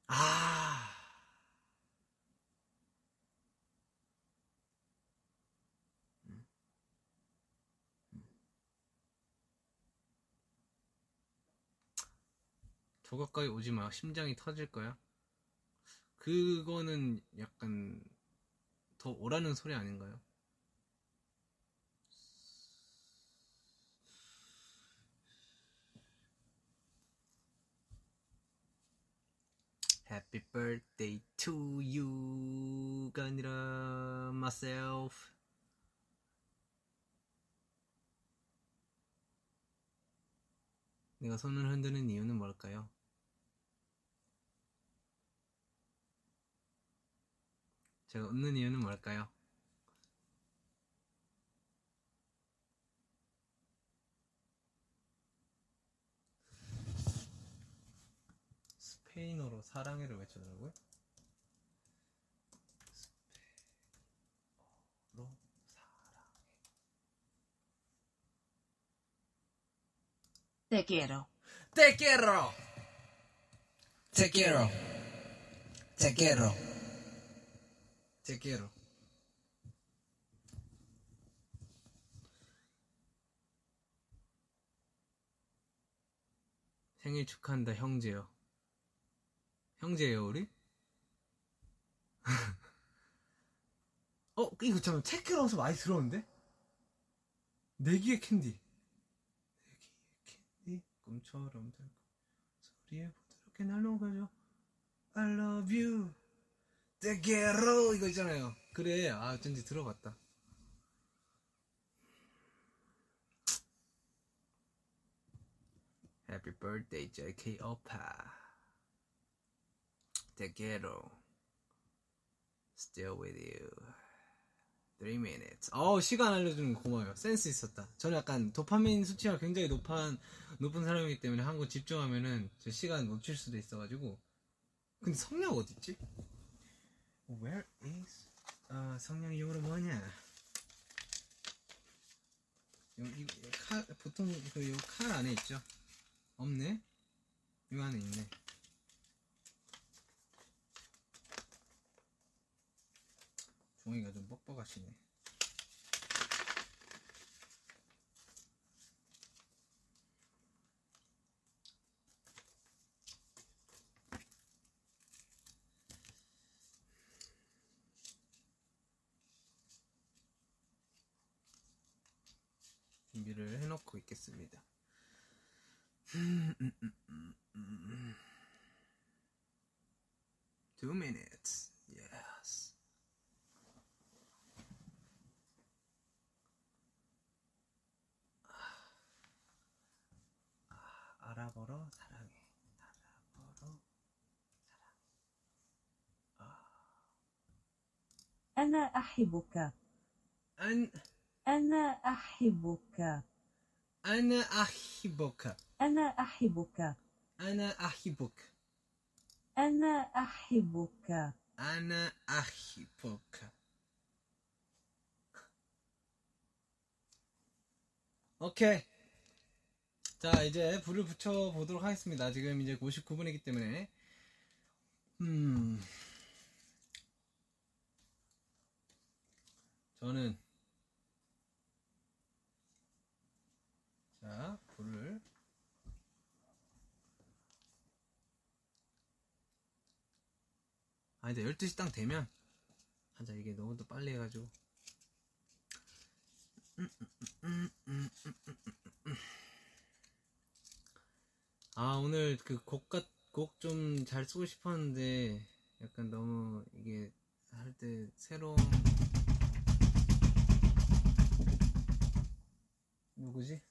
아. 저 가까이 오지 마. 심장이 터질 거야. 그거는 약간 더 오라는 소리 아닌가요? Happy birthday to you가 아니라 myself. 내가 손을 흔드는 이유는 뭘까요? 제가 웃는 이유는 뭘까요? 스페인어로 사랑해를 외쳐달라고요? 스페인어로 사랑해. Te quiero. Te quiero. Te quiero. Te quiero. Te quiero. 생일 축하한다 형제요. 형제예요 우리? 어 이거 잠깐 체크라서 많이 들어오는데? 내기의 캔디. 내기의 캔디 꿈처럼 달고 소리에 부드럽게 날 녹아줘. I love you. Quiero 이거 있잖아요. 그래 아 어쩐지 들어봤다. Happy birthday JK 오빠. Quiero. Still with you. 3 minutes. 어우, 시간 알려주는 거 고마워요. 센스 있었다. 저는 약간 도파민 수치가 굉장히 높은, 높은 사람이기 때문에 한 거 집중하면은 저 시간 놓칠 수도 있어가지고. 근데 성냥 어딨지? Where is, 아, 성냥이 영어로 뭐냐? 여기, 칼, 보통 그, 요 칼 안에 있죠? 없네? 요 안에 있네. 종이가 좀 뻑뻑하시네. 준비를 해놓고 있겠습니다. Two minutes. Yes. 아, 알아보러 사랑해. 알아보러 أنا أحبك. 안 أنا أحبك. أنا أحبك. أنا أحبك. أنا أحبك. أنا أحبك. أنا أحبك. 오케이. 자, 이제 불을 붙여 보도록 하겠습니다. 지금 이제 59분이기 때문에. 음. 저는 자, 불을. 아 이제 12시 딱 되면. 아, 하자 이게 너무 또 빨리 해가지고. 아 오늘 그곡곡좀 잘 쓰고 싶었는데 약간 너무 이게 할 때 새로운 누구지?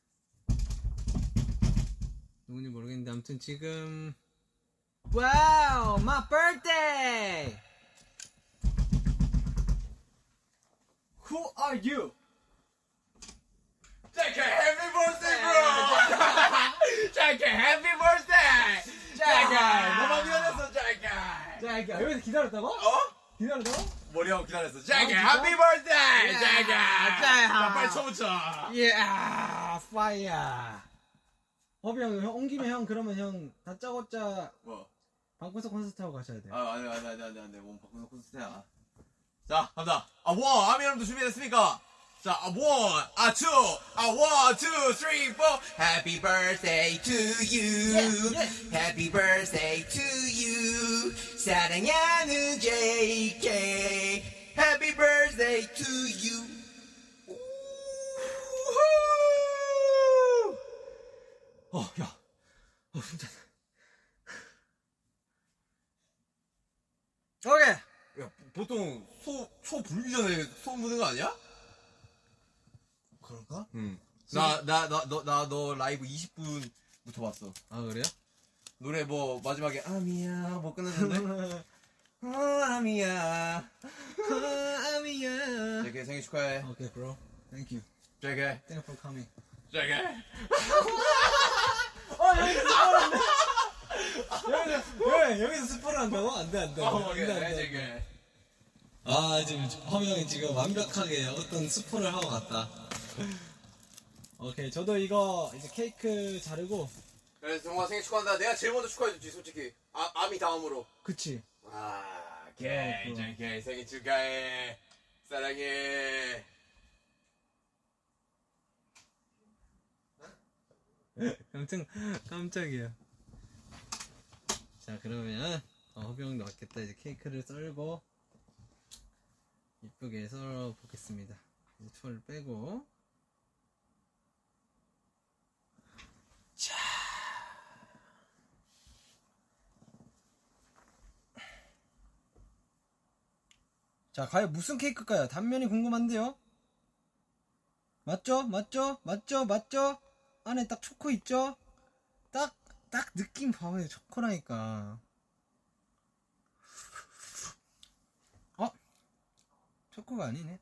누군지 모르겠는데 아무튼 지금 와우 my birthday Who are you? JK, happy birthday, bro! JK, happy birthday! JK, 너만 기다렸어! 자 이렇게 여기서 기다렸다고? 어? 기다렸다고? 머리하고 기다렸어. 진짜? happy birthday! 자. 자, 빨리 쳐붙여. Yeah fire 허비 형, 형, 온 김에 형 그러면 형 다짜고짜 뭐? 방구석 콘서트 하고 가셔야 돼 아, 안 돼, 안 돼, 안 돼, 안 돼, 안 돼. 몸 바꾸는 콘서트야. 자, 갑니다. A one! 아미 여러분도 준비됐습니까? 자, a one, a two, a one, two, three, four. Happy birthday to you. Happy birthday to you. 사랑하는 JK. Happy birthday to you. 우후! 어, 야. 어, 진짜. 오케이. 야, 보통 소, 초 불기 전에 소음 부는 거 아니야? 그럴까? 응. 나, 나, 나, 너, 나, 너 라이브 20분부터 봤어. 아, 그래요? 노래 뭐, 마지막에, 아미야, 뭐 끝났는데? 어, 아미야. 아, 아미야. 제게 생일 축하해. 오케이, bro. Thank you. 제게. Thank you for coming. 제게. 어, 여기서 스포를 한다. 여기서, 왜? 여기서 스포를 한다고? 안 돼, 안 돼. 어, 안 돼, 안 돼, 안 돼. 제게. 아 지금 형이 지금 완벽하게 어떤 스포를 하고 갔다 오케이, 저도 이거 이제 케이크 자르고. 그래서 정말 생일 축하한다. 내가 제일 먼저 축하해줬지, 솔직히. 아, 아미 다음으로. 그치. 아. 그럼. 제게 생일 축하해. 사랑해. 깜짝, 깜짝이야. 자, 그러면, 어, 허비 형도 왔겠다. 이제 케이크를 썰고, 이쁘게 썰어 보겠습니다. 이제 초를 빼고. 자. 자, 과연 무슨 케이크일까요? 단면이 궁금한데요? 맞죠? 맞죠? 맞죠? 맞죠? 안에 딱 초코 있죠? 딱, 딱 느낌 봐봐요. 초코라니까. 어? 초코가 아니네.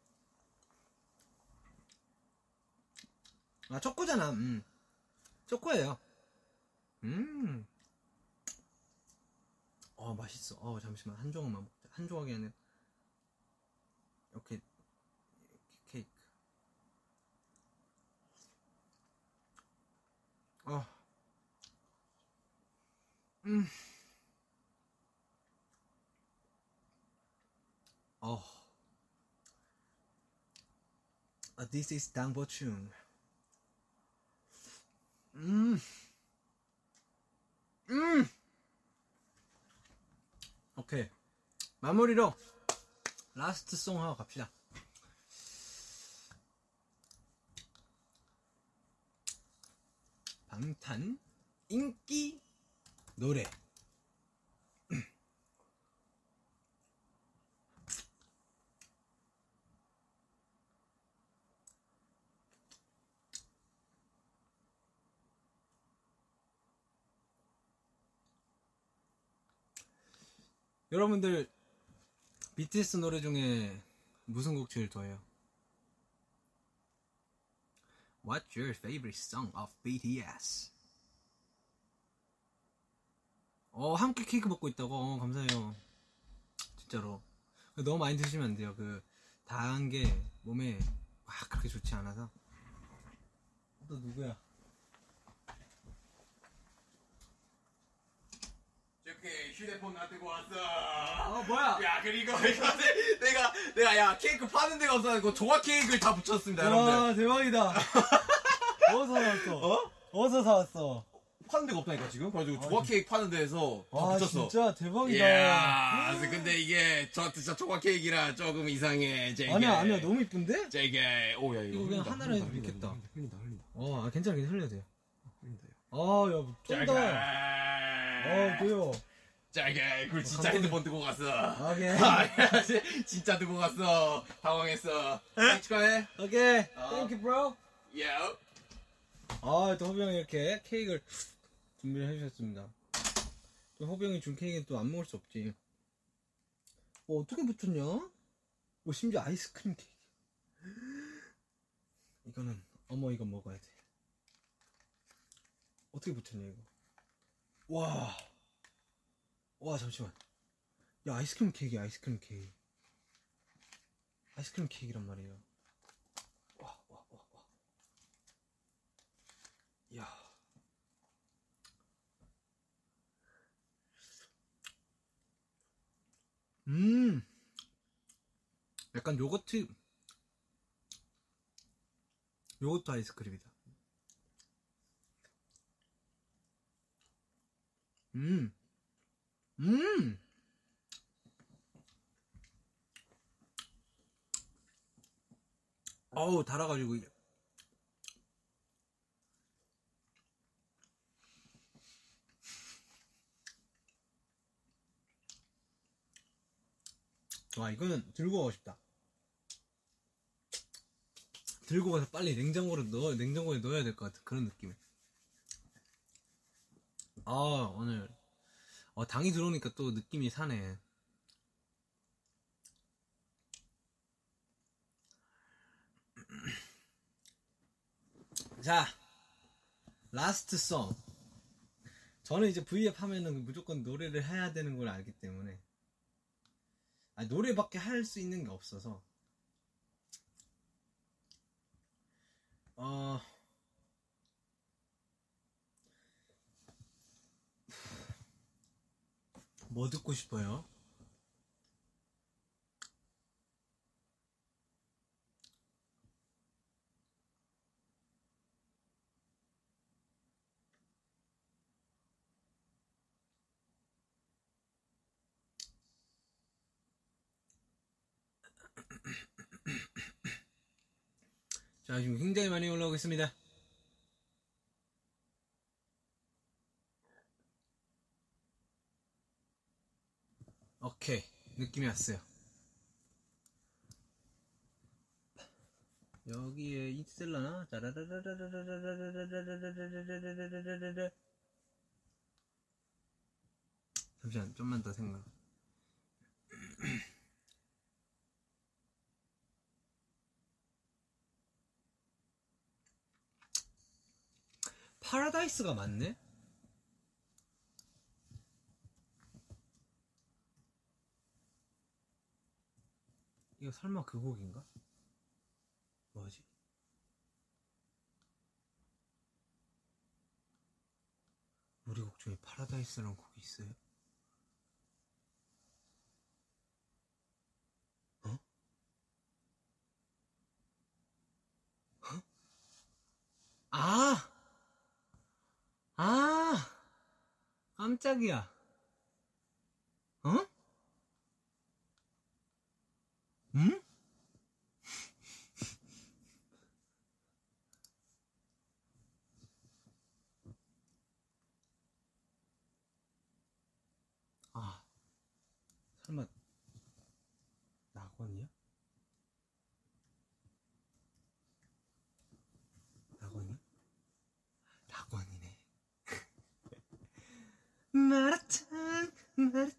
아, 초코잖아. 음. 초코예요. 음. 어, 맛있어. 어, 잠시만. 한 조각만 먹자. 한 조각이 아니라. 이렇게, 케이크. 어. 음. 어. Uh, this is 당보충. 음. 음. 오케이. 마무리로 라스트 송 하고 갑시다. 방탄 인기 노래. 여러분들 BTS 노래 중에 무슨 곡 제일 좋아해요? What's your favorite song of BTS? 어, 함께 케이크 먹고 있다고? 어, 감사해요. 진짜로. 너무 많이 드시면 안 돼요. 그, 다한 게 몸에 막 그렇게 좋지 않아서. 또 누구야? 오케이 휴대폰 놔두고 왔어. 어 뭐야? 야 그리고 이거 내- 내가 내가 야 케이크 파는 데가 없어서 그 조각 케이크를 다 붙였습니다 여러분. 와 대박이다. 어디서 사왔어? 어? 어디서 사왔어? 파는 데가 없다니까 지금. 그래가지고 아, 조각 케이크 파는 데에서 다와 아, 붙였어. 진짜 대박이다. 이야, 근데 이게 저한테 진짜 조각 케이크라 조금 이상해. 제게. 아니야 아니야 너무 이쁜데? 제게. 오야 이거, 이거 그냥 하나를 해도 겠다 흘린다, 흘린다 어 아, 괜찮아 괜찮아 흘려도 돼요. 흘린다. 아야 쫀다. 제게. 어 보여. 짜게 그 진짜 핸드폰 두고 갔어. 오케이. 아, 진짜 두고 갔어. 당황했어. 아, 축하해. 오케이. 어. Thank 예. 아, 호비 형이 이렇게 케이크를 준비해 주셨습니다 또 호비 형이 준 케이크는 또 안 먹을 수 없지. 뭐 어떻게 붙였냐? 뭐 심지어 아이스크림 케이크. 이거는 어머 이거 먹어야 돼. 어떻게 붙였냐 이거? 와. 와 잠시만. 야 아이스크림 케이크야 아이스크림 케이크. 아이스크림 케이크란 말이에요. 와 와 와와야. 음. 약간 요거트 요거트 아이스크림이다. 음. 음! 어우, 달아가지고. 와, 이거는 들고 가고 싶다. 들고 가서 빨리 냉장고를 넣어, 냉장고에 넣어야 될 것 같은 그런 느낌에. 아, 오늘 어, 당이 들어오니까 또 느낌이 사네. 자, last song. 저는 이제 V앱 하면은 무조건 노래를 해야 되는 걸 알기 때문에. 아, 노래밖에 할 수 있는 게 없어서. 어, 뭐 듣고 싶어요? 자, 지금 굉장히 많이 올라오고 있습니다. 오케이 느낌이 왔어요 여기에 인스텔라나 잠시만 좀만 더 생각 파라다이스가 맞네? 이거 설마 그 곡인가? 뭐지? 우리 곡 중에 파라다이스라는 곡이 있어요? 어? 어? 아! 아! 깜짝이야. 어? 응? 아, 설마, 낙원이야? 낙원이야? 낙원이네. 마라탕, 마라탕.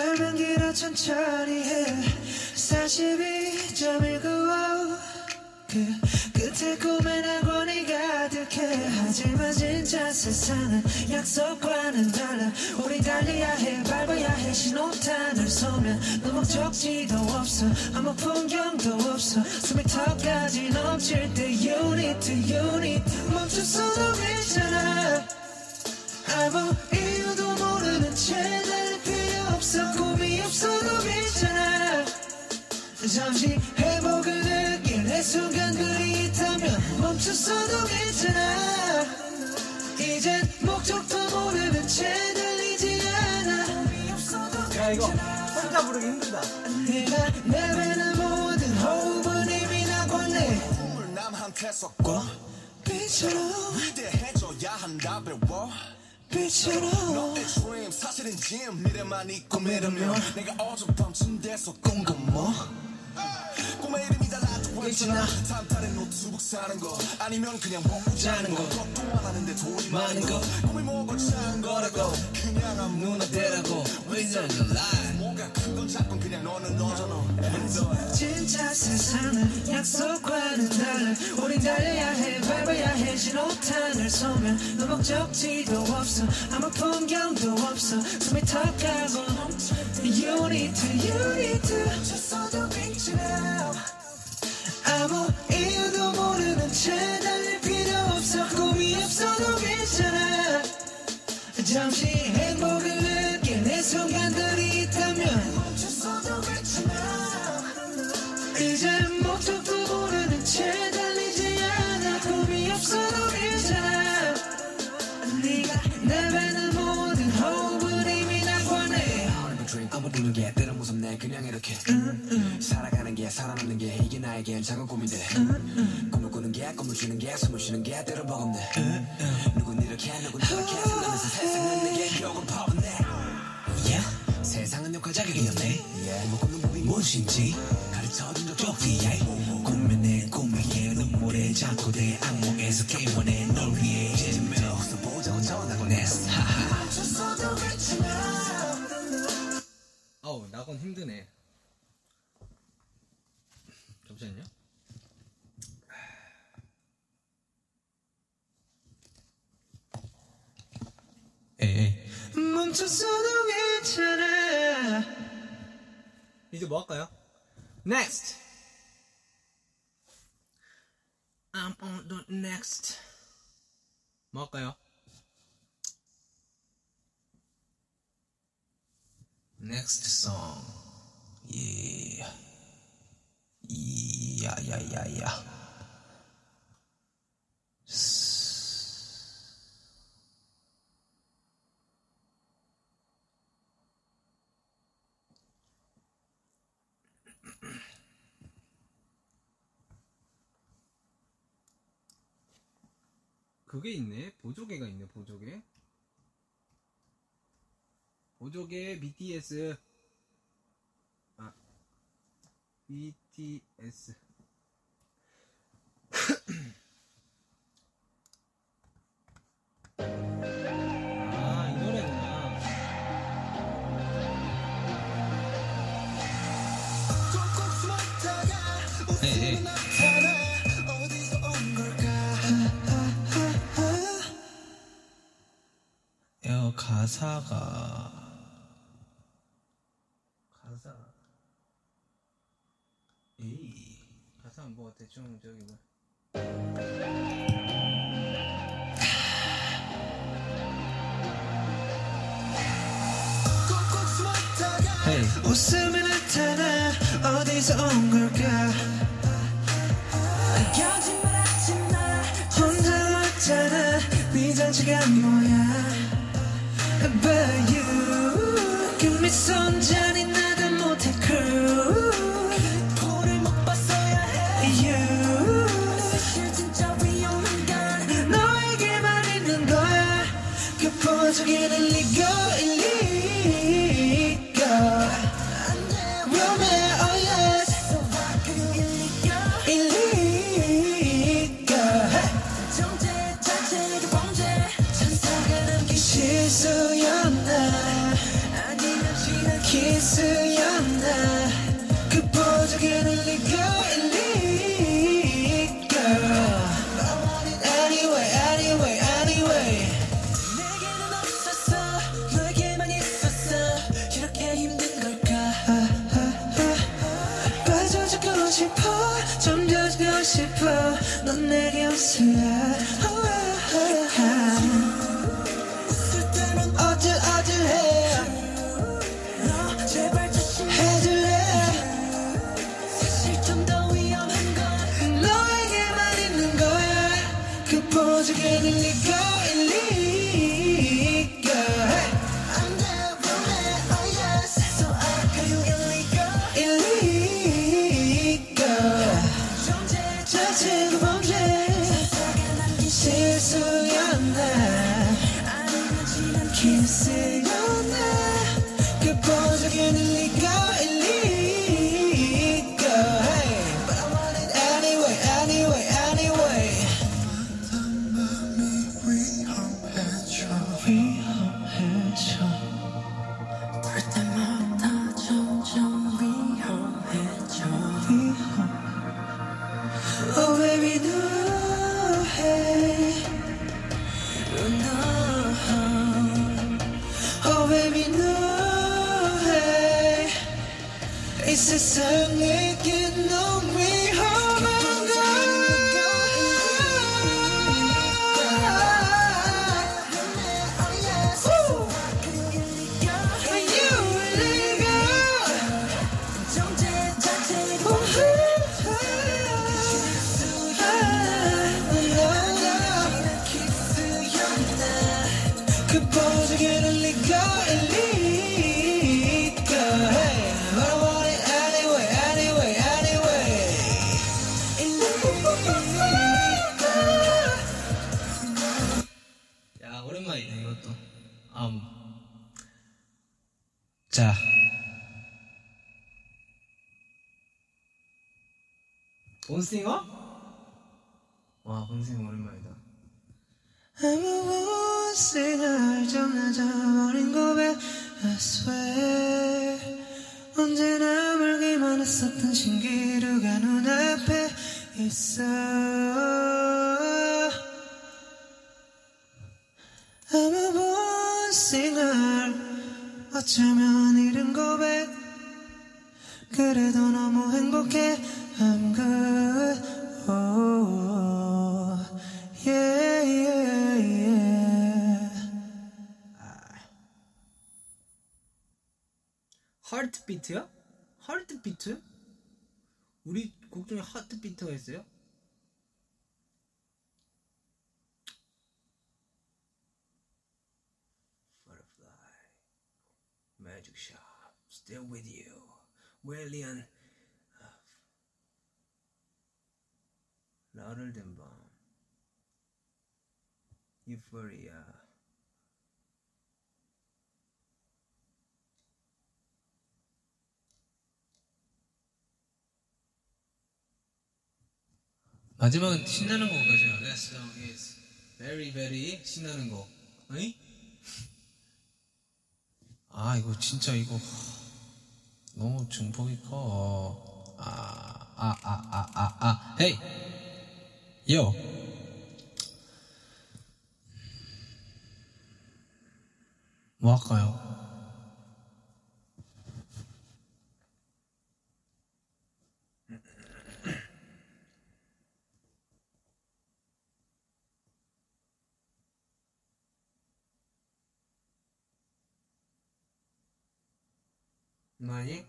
설명 길어 천천히 해. 42.195 그 끝에 꿈에 낙원이 가득해. 하지만 진짜 세상은 약속과는 달라. 우리 달려야 해 밟아야 해. 신호탄을 쏘면 너 목적지도 없어. 아무 풍경도 없어. 숨이 턱까지 넘칠 때 You need to you need 멈췄어도 괜찮아. 아무 잠시 행복을 느낄 내 순간들이 있다면 멈췄어도 괜찮아. 이젠 목적도 모르는 채 달리지 않아 야 이거 혼자 부르기 힘들다. 내가 내뱉는 모든 호흡은 이미 나곤네 꿈을 남한테 쏟고 빛처럼 위대해져야 한다 배워. 빛처럼 너의 dream 사실은 짐 미래만 있고 믿으면 내가 어젯밤 침대에서 꾼건 뭐 꿈의 이름이 달라도 괜찮아 산탈에 노트북 사는 거. 아니면 그냥 먹고 자는 거. 것도 안 하는데 돈이 많은 거. 꿈이 뭐고 작은 거라고. 그냥 아무 누나 대라고. Reason lie 뭐가 크건 작건 그냥 너는 너잖아 진짜 세상은 약속과는 달라 우린 달려야 해 밟아야 해. 신호탄을 쏘면 너 목적지도 없어. 아무 풍경도 없어. 숨이 턱하고. You need to you need to 쳤어도 잠시 행복을 느낄 내 순간들 때론 무섭네 그냥 이렇게 살아가는 게 살아남는 게 이게 나에겐 작은 꿈인데 꿈을 꾸는 게 꿈을 주는 게 숨을 쉬는 게 때론 버겁네. 누군 이렇게 누군 저렇게 생각하면서 세상은 내게 결국은 퍼붓네. Yeah. 세상은 욕할 자격이 없네. 꿈을 꾸는 법이 무엇인지 가르쳐준 적도 없기에 꿈은 내 꿈이에 눈물에 자꾸 내 악몽에서 깨워내 널 위해. 이제부터 웃어보자고 전하곤 했어 하하 멈췄어도 괜찮아 아우 낙원 힘드네. 잠시만요. 에이 이제 뭐 할까요? Next. I'm on the next. 뭐 할까요? Next song. Yeah. 야야야야 그게 있네. 보조개가 있네 보조개 보조개 BTS 아 BTS 아, 이 노래구나. 에이 야 가사가 가사. 에이 가사는 뭐 대충 저기 뭐. 헤이 웃음이 나타나 어디서 온 걸까? 혼자 왔잖아. 네 잔치가 뭐야? But you. 그 미소는 잔인하 비트야? 하트 비트? 우리 곡 중에 하트 비트가 있어요? Butterfly Magic Shop Still with you 웰리안 나를 된밤 유 마지막은 신나는 곡까지 요. Last song is very very 신나는 곡. 어이? 아 이거 진짜 이거 너무 중폭이 커 아 아 아 아 아 아. 헤이 요 뭐 할까요? 뭐니?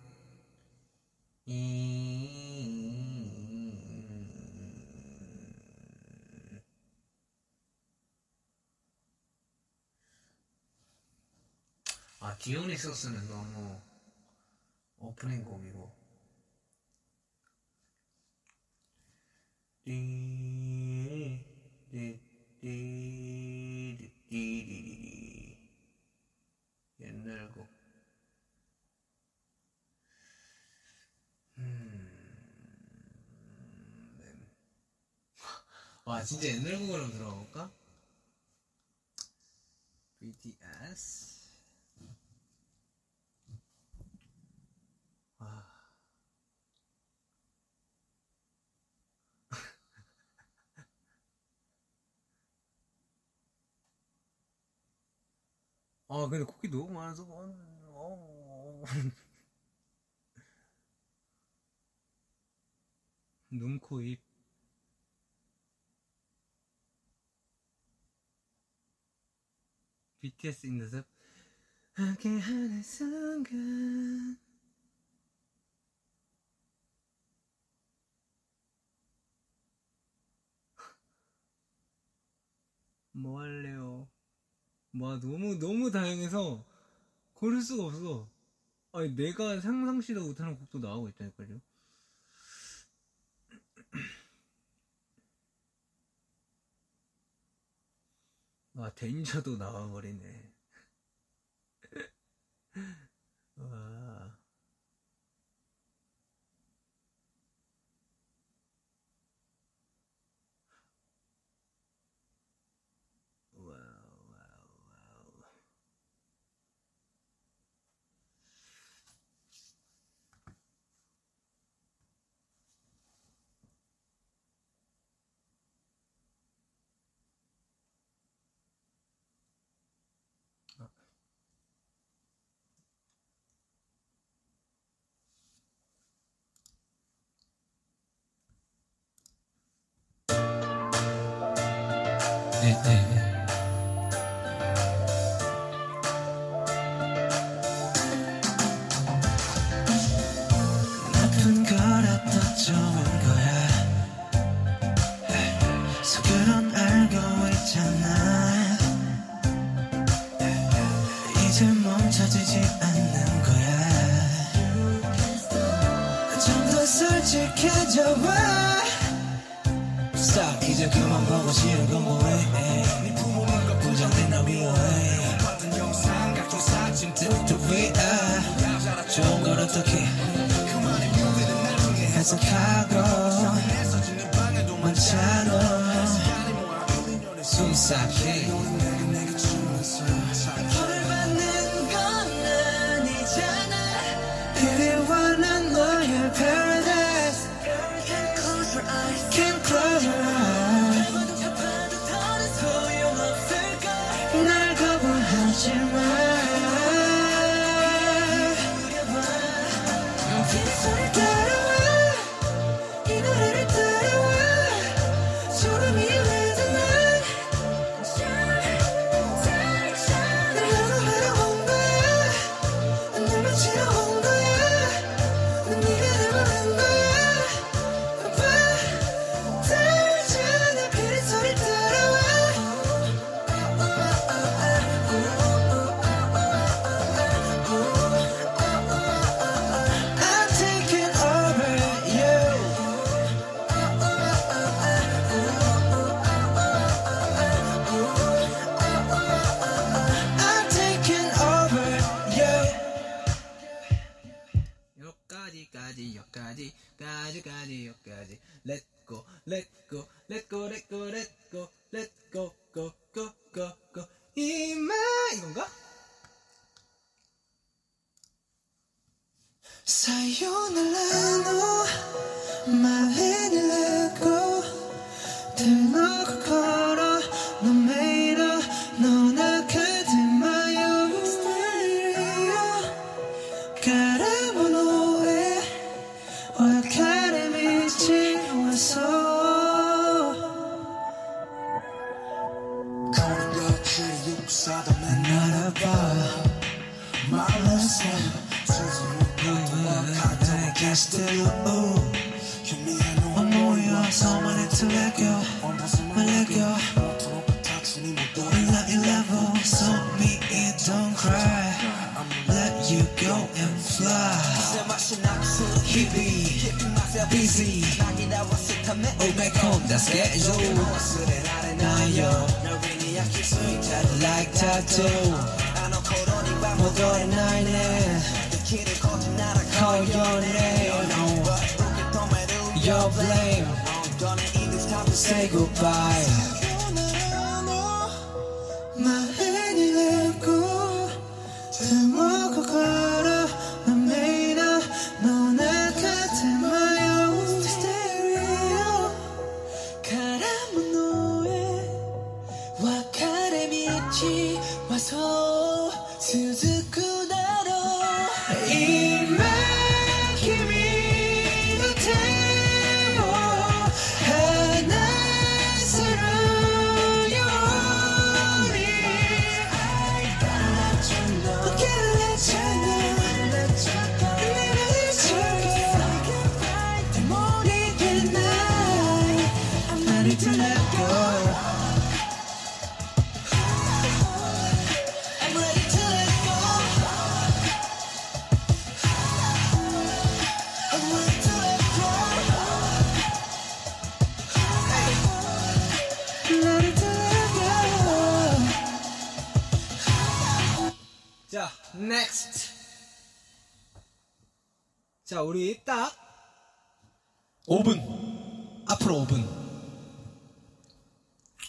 아 디오니소스는 너무 오프닝 곡이고 옛날 곡 와 진짜 옛날 곡으로 한번 들어가 볼까? BTS 와 아 근데 곡이 너무 많아서 어, 어. 눈, 코, 입 BTS in the 함께하는 순간 뭐 할래요? 와 너무 너무 다양해서 고를 수가 없어. 아니 내가 상상시도 못하는 곡도 나오고 있다니까요. 와 덴저도 나와버리네. 와. 続く next. 자, 우리 딱 5분. 앞으로 5분.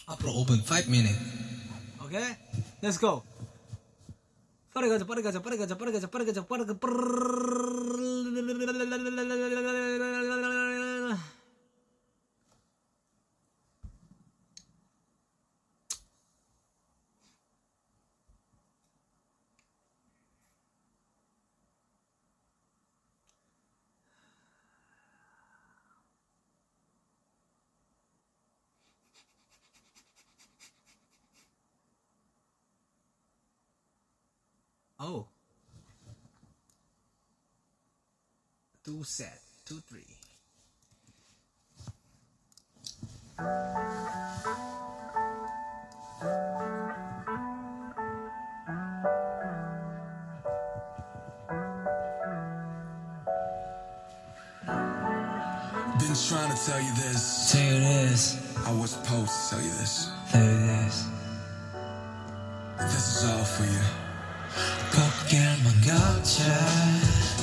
앞으로 5분. 5 minute. 오케이. Okay? Let's go. 빠르게 가자. 빠르게 가자. 빠르게 가자. 빠르게 가자. 빠르게 가자. 빠르게 빠르게 two set, two three. Been trying to tell you this. Tell you this. I was supposed to tell you this. Tell you this. This is all for you. 꼭 깨만가자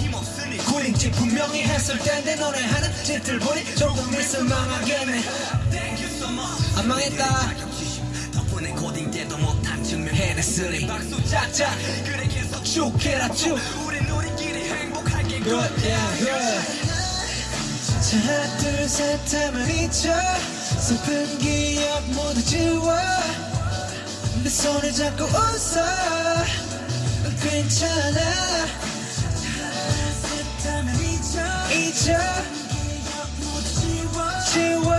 구린지 분명히 했을 텐데 너네 하는 짓들 보니 조금 있을 망하겠네. 안 망했다. 덕분에 고딩 때도 못한 증명 해냈으니 박수 짝짝 그래 계속 쭉 해라 쭉 우린 우리끼리 행복하게 good yeah good 하나 둘셋 하면 잊어 슬픈 기억 모두 지워. 내 손을 잡고 웃어. 괜찮아 잊어 지워.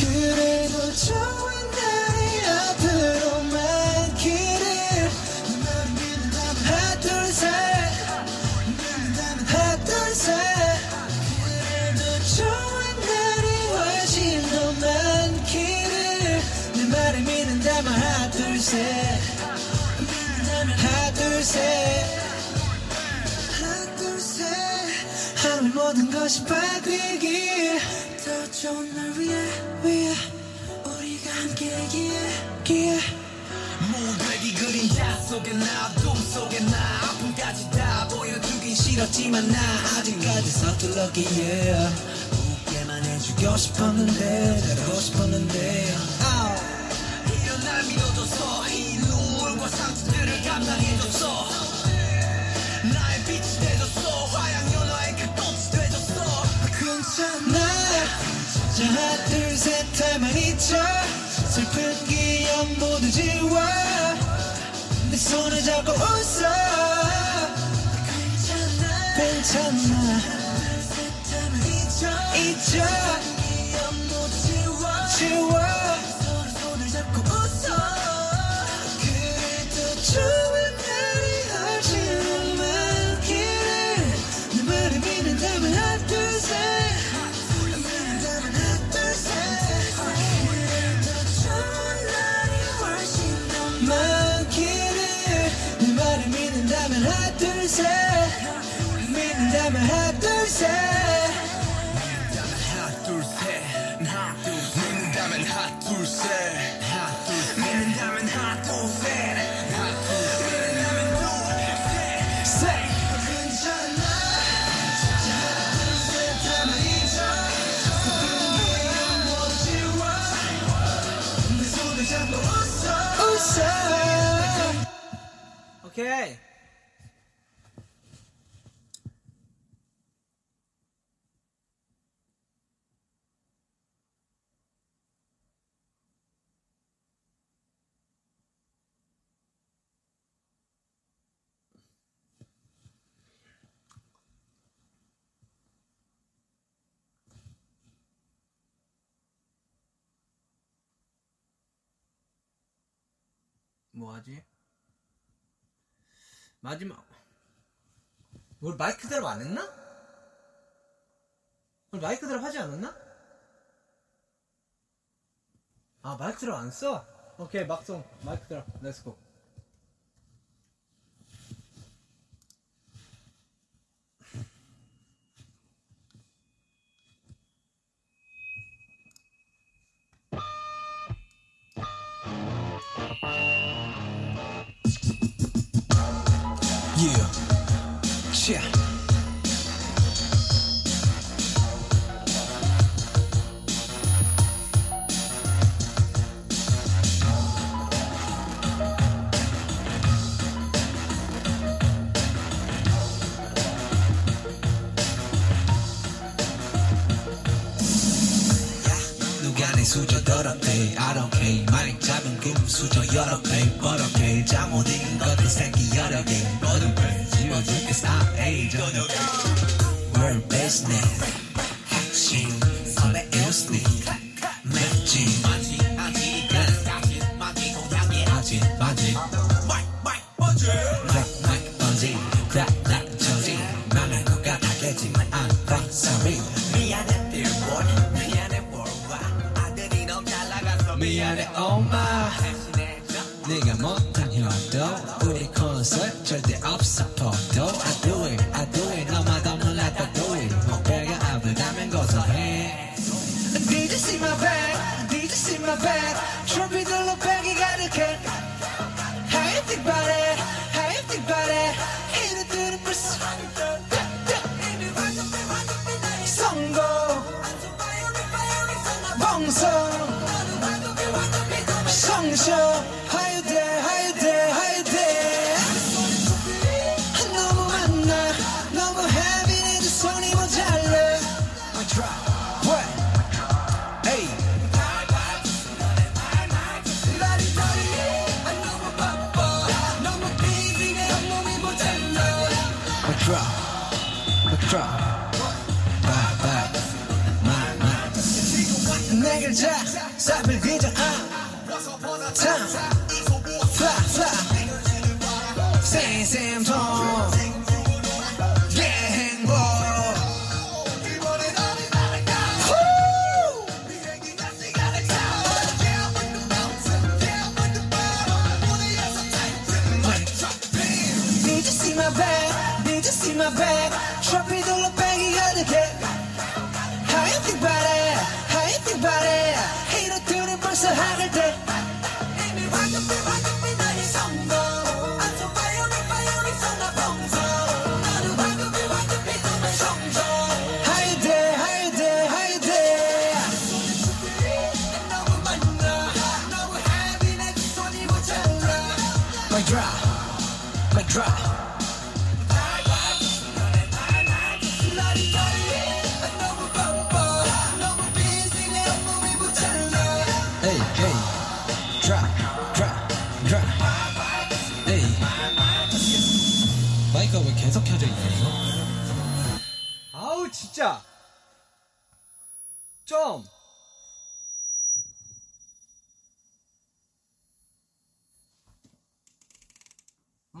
그래도 좋은 모든 것이 바뀌길 더 좋은 날 위해 위해 우리가 함께이기에. 기에 모두에게 그림자 속에 나 어둠 속에 나. 아픔까지 다 보여주긴 싫었지만 나 아직까지 서툴렀기에. 웃게만 해주고 싶었는데 잘하고 싶었는데 하나 둘셋 하면 잊어 슬픈 기억 모두 지워. 내 손을 잡고 웃어. 괜찮아. 괜찮아 모두 지워. 손을 잡고 웃어. 그래도 좋은 둘셋 믿는다면 하나 둘 믿는다면 둘셋 괜찮아 하나 둘셋 하면 잊어 모두 지워 내 손을 잡고 웃어 웃어 오케이. 뭐 하지? 마지막 우리 MIC Drop 안 했나? 우리 MIC Drop 하지 않았나? 아 MIC Drop 안 써? 오케이 막송 MIC Drop let's go 내 수저 더럽대? I don't care. 마냥 작은 꿈 수저 여러 배. 버럭해. 잠못 익은 것들 생기 여러 개. 모든 걸 지워줄게 stop age 저녁에 World business 핵심 설레 일스니 맵지 아직 아직 막 번지 락락 저지 망할 것 같았겠지만 I'm fine sorry 미안해 dear boy. 미안해 worldwide. 아들이 너무 잘 나가서 미안해 엄마 네가 못한 효도 우리 콘서트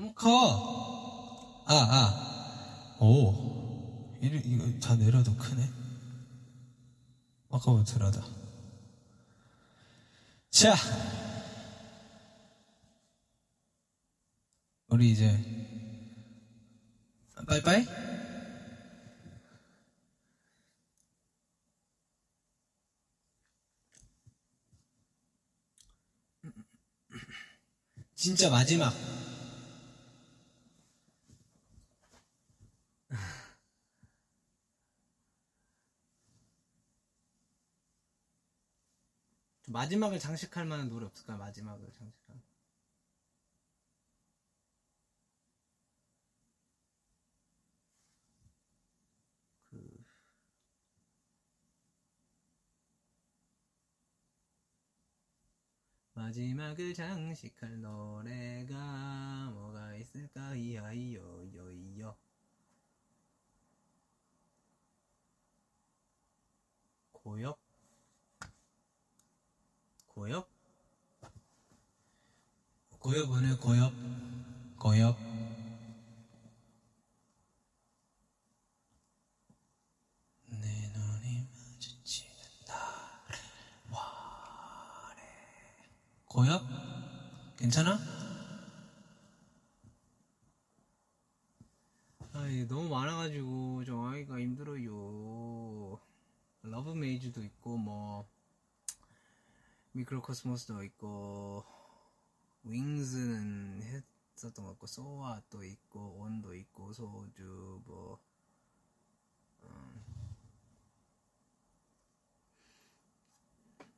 음, 커. 아, 아. 오. 이거, 이거 다 내려도 크네. 아까부터 들어다. 자. 우리 이제, 빠이빠이? 진짜 마지막. 마지막을 장식할 만한 노래 없을까요? 마지막을 장식할 그 마지막을 장식할 노래가 뭐가 있을까? 이하이요 요이요. 고엽 고엽 고엽 오늘 고엽. 고엽. 내 눈이 마주치는 나를 원해. 고엽? 괜찮아? 아, 이게 너무 많아가지고 좀 하기가 힘들어요. Love Maze도 있고 뭐 Mikrokosmos도 있고 Wings는 했었던 것 같고 So What도 있고 ON도 있고 소주 뭐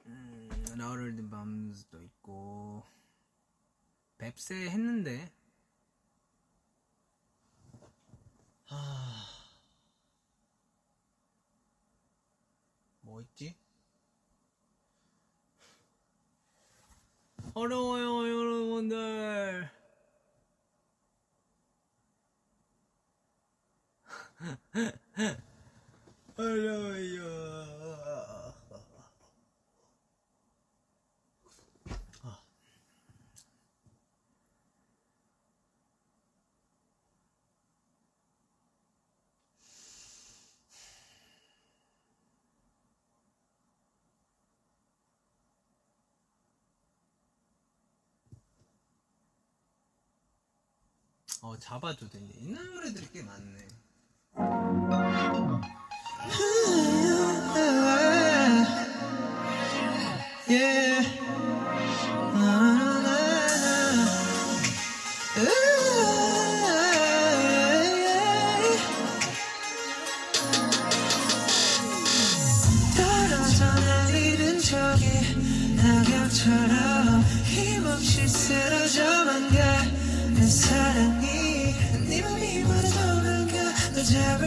음, 라울드 밤스도 있고 뱁새 했는데 뭐 있지? 어려워요, 여러분들. 어려워요. 어 잡아줘도 이제 옛날 노래들이 꽤 많네. Yeah.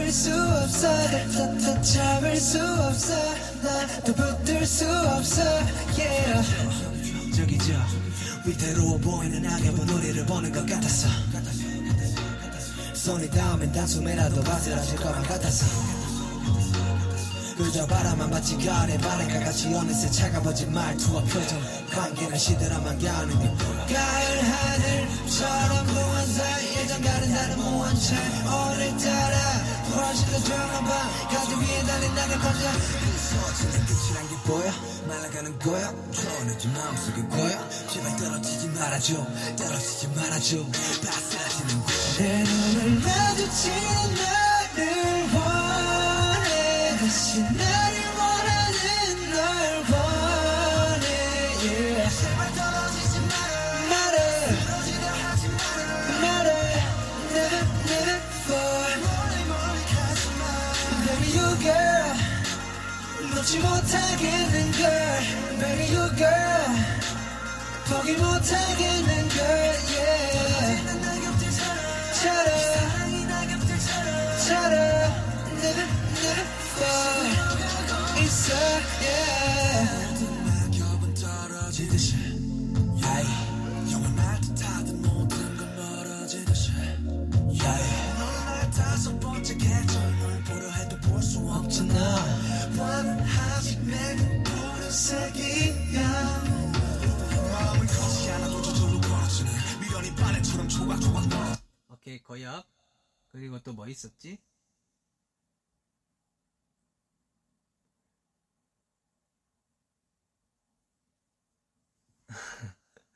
잡을 수 없어. 더, 더 잡을 수 없어. 나도 붙들 수 없어. Yeah. 저기 저 위태로워 보이는 낙엽은 우리를 보는 것 같았어. 손이 닿으면 단숨에라도 바스라질 것만 같았어. 그저 바라만 봤지 가을의 바람과 같이 어느새 차가워진 말투와 표정. 관계는 시들어만 가는 게 가을 하늘처럼 무한 사이 예전 가른 다른 무한 차 오늘따라 더 조용한 밤 가드 위에 달린 낙엽 감자 서지는 끝이란 게 보여. 말라가는 거야. 초원해진 마음속에 고여 제발 떨어지지 말아줘. 떨어지지 말아줘. 바스라지는 거야. 내 눈을 마주치는 나를 원해. 다시 나 놓지 못하겠는 걸 baby you girl 포기 못하겠는 걸 yeah 차라 차라 never never fall 있어 yeah 떨어지듯이 거역. 그리고 또 뭐 있었지?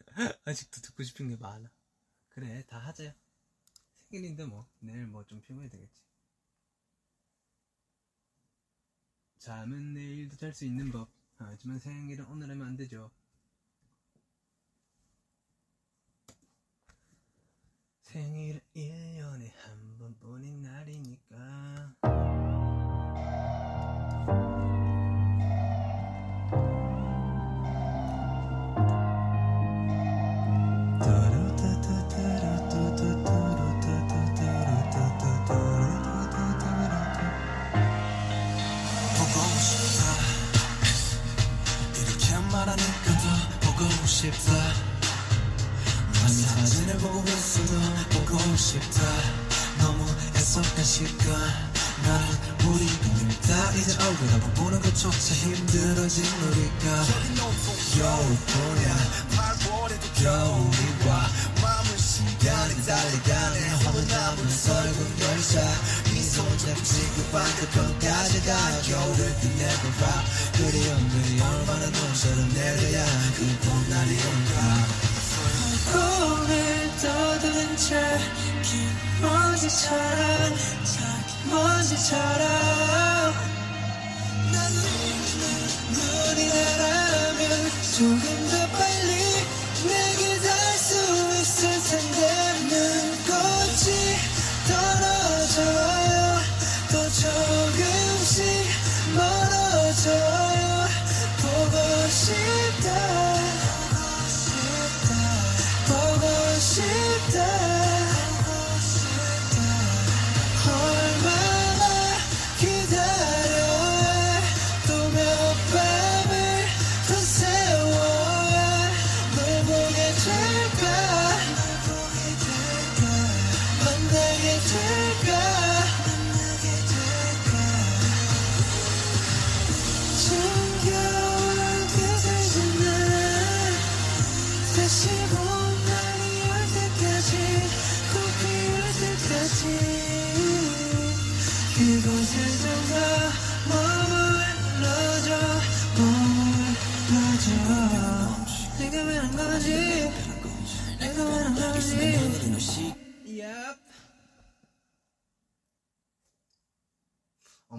아직도 듣고 싶은 게 많아. 그래, 다 하자. 생일인데 뭐, 내일 뭐 좀 피곤해 되겠지. 잠은 내일도 잘 수 있는 법. 하지만 생일은 오늘 하면 안 되죠. 생일은 1년에 한 번뿐인 날이니까. 보고 싶다 사진을 보고 있어도 보고 싶다. 너무 애석한 시간 나는 우리가 있다 이제 얼굴 한번 보는 것조차 힘들어진 우리가 겨울뿐이야? 겨울이 와 마음을 시간이 달려가네. 남은 설국 열차 미소 잡지 그 반대편까지 가. 겨울을 끝내봐라 그리움들이 얼마나 눈처럼 내려야 그 봄 날이 올까 꿈을 떠드는 자긴 먼지처럼 먼지처럼. 눈이 나라면 조금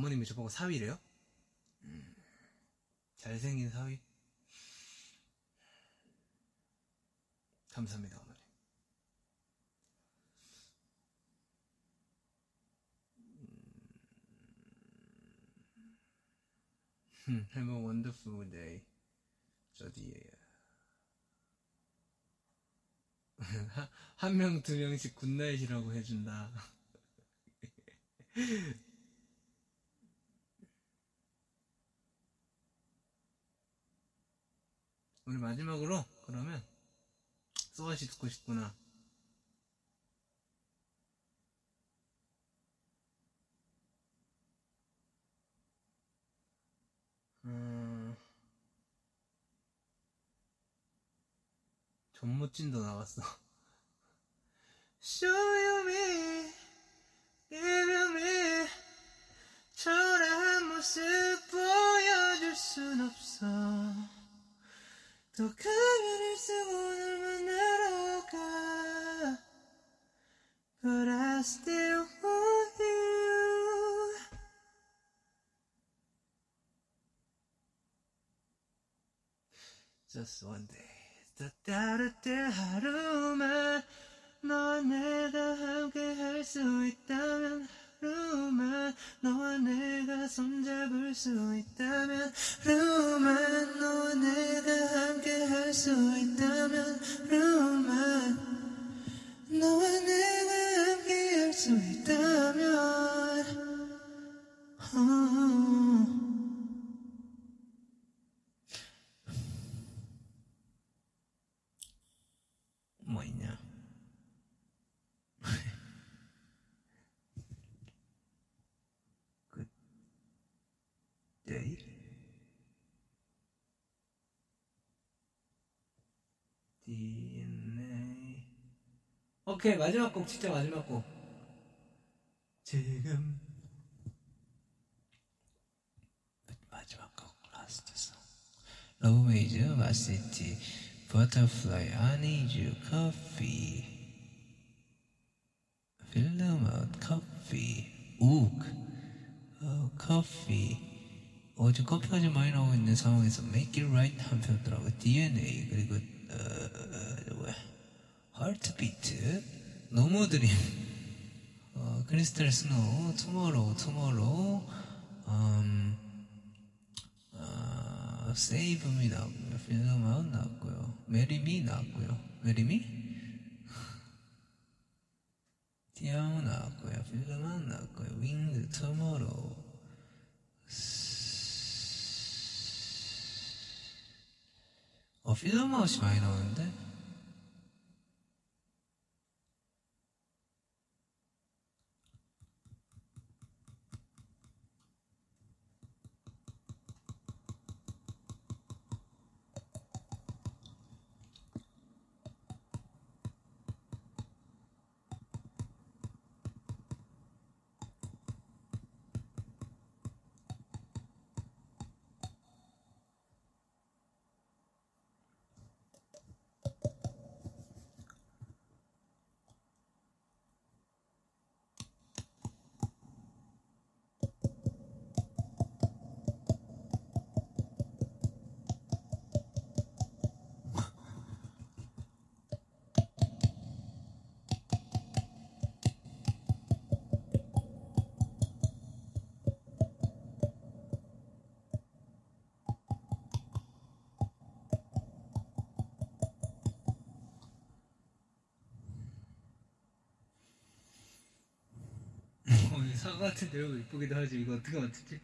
어머님이 저보고 사위래요? 음, 잘생긴 사위? 감사합니다, 어머니. 음, Have a day. 저디에요. 한 명, 두 명씩 good night이라고 해준다. 우리 마지막으로, 그러면, 소아씨 듣고 싶구나. 음, 전무찐도 나왔어. Show me, give me, 초라한 모습 보여줄 순 없어. 또 가면을 쓰고 널 만나러 가. But I still want you. Just one day. 더 따뜻해 하루만 너와 내가 함께 할 수 있다면 하루만 너와 내가 손잡을 수 있다면 하루 오케이 마지막 곡 진짜 마지막 곡. 지금. 마지막 곡 last song Love Maze Ma City Butterfly I need you coffee. Film out 커피 욱 어, 커피 어제 커피가 좀 많이 나오고 있는 상황에서 Make it right 한편 더라고 DNA 그리고 어, 어, 뭐야? 하 노모 드림 어, 크리스탈 스노우 투모로우 투모로우 음, 아, 세이브미 나왔고요. 필름아웃 나왔고요. 메리미 나왔고요. 메리미? 디아우 나왔고요. 필름아웃 나왔고요. 윙드 투모로우 어, 필름아웃이 많이 나오는데? 같은 데로 이쁘기도 하지. 이거 어떻게 맞추지?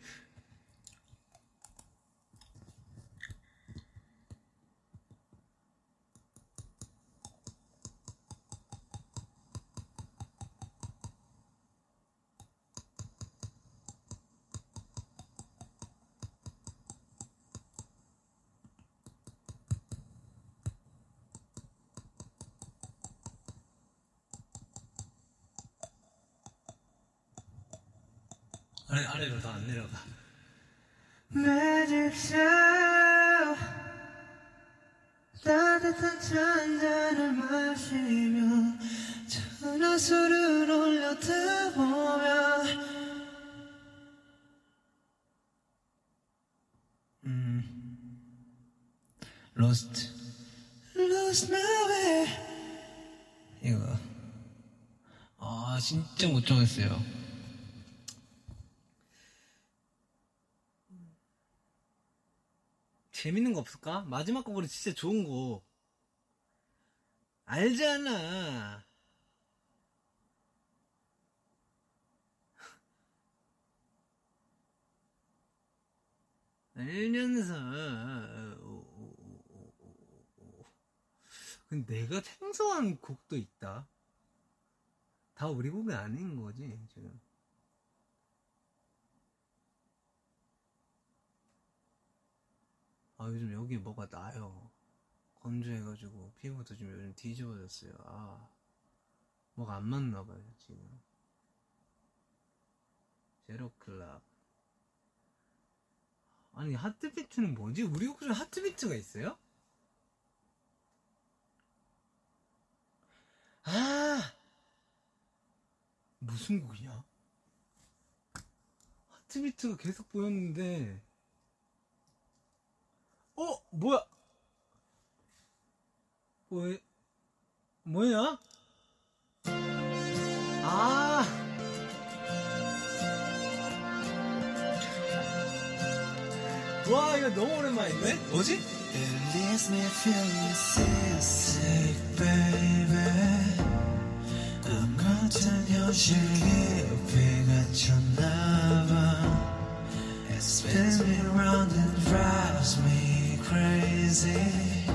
진짜 못 정했어요 재밌는 거 없을까? 마지막 곡으로 진짜 좋은 거. 알잖아. 알면서. 근데 내가 생소한 곡도 있다. 다 우리 곡이 아닌 거지, 지금. 아 요즘 여기 뭐가 나요 건조해가지고 피부도 좀 요즘 뒤집어졌어요 아 뭐가 안 맞나 봐요 지금 제로클럽 아니 하트비트는 뭐지? 우리 곡중에 하트비트가 있어요? 아 무슨 곡이냐? 하트비트가 계속 보였는데 어? 뭐야? 뭐, 뭐야? 아! 와, 이거 너무 오랜만인데? 뭐지? It leaves me feeling seasick, baby. 꿈 같은 현실 깊이 갇혔나봐. It spins me round and drives me crazy.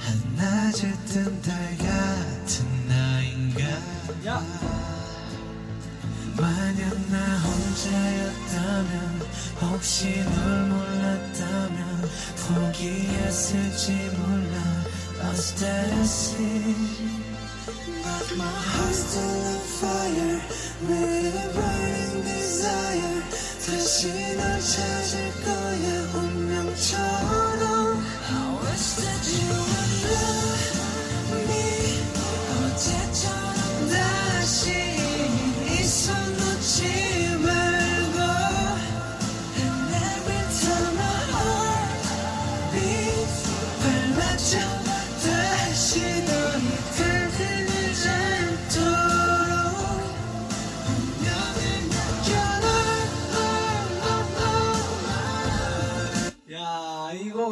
한낮에 뜬달 같은 나인가? 야! 만약 나 혼자였다면 혹시 널 몰랐다면 포기했을지 몰라 my 다시 널 찾을 거야 운명처럼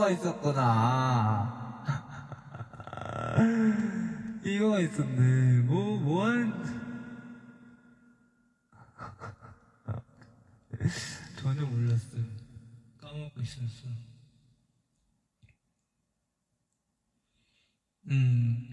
이거가 있었구나. 이거가 있었네. 뭐, 뭐 한. 전혀 몰랐어요 까먹고 있었어 음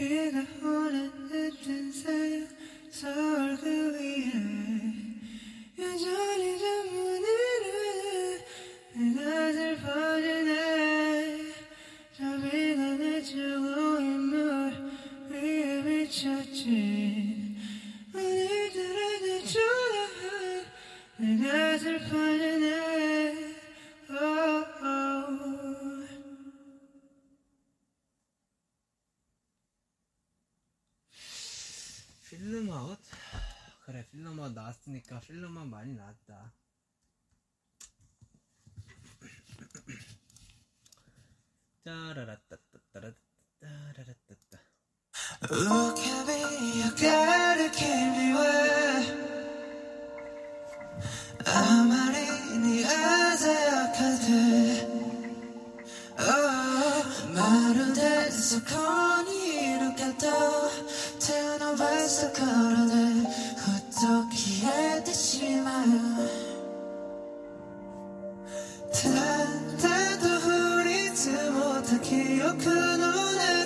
비가 오는 늦은 새벽 서울 그 위에. 여전히 잠못 이루네 내가 슬퍼지네. 저 비가 내주고 인물 위에 비쳤지. 오늘따라 내 초라한 내가 슬퍼지네. oh, oh. 필름 아웃? 그래, 필름 아웃 나왔으니까 필름 아웃 많이 나왔다. 짜라라따따따라따라따따. Look at me, you gotta keep me away. 아무리 네가 생각하되 oh, 말은 돼서 거니 이렇게도 태어나봐서 걸어대 어떻게 했듯이만 단단도 흐리지 못한 기억은 오나가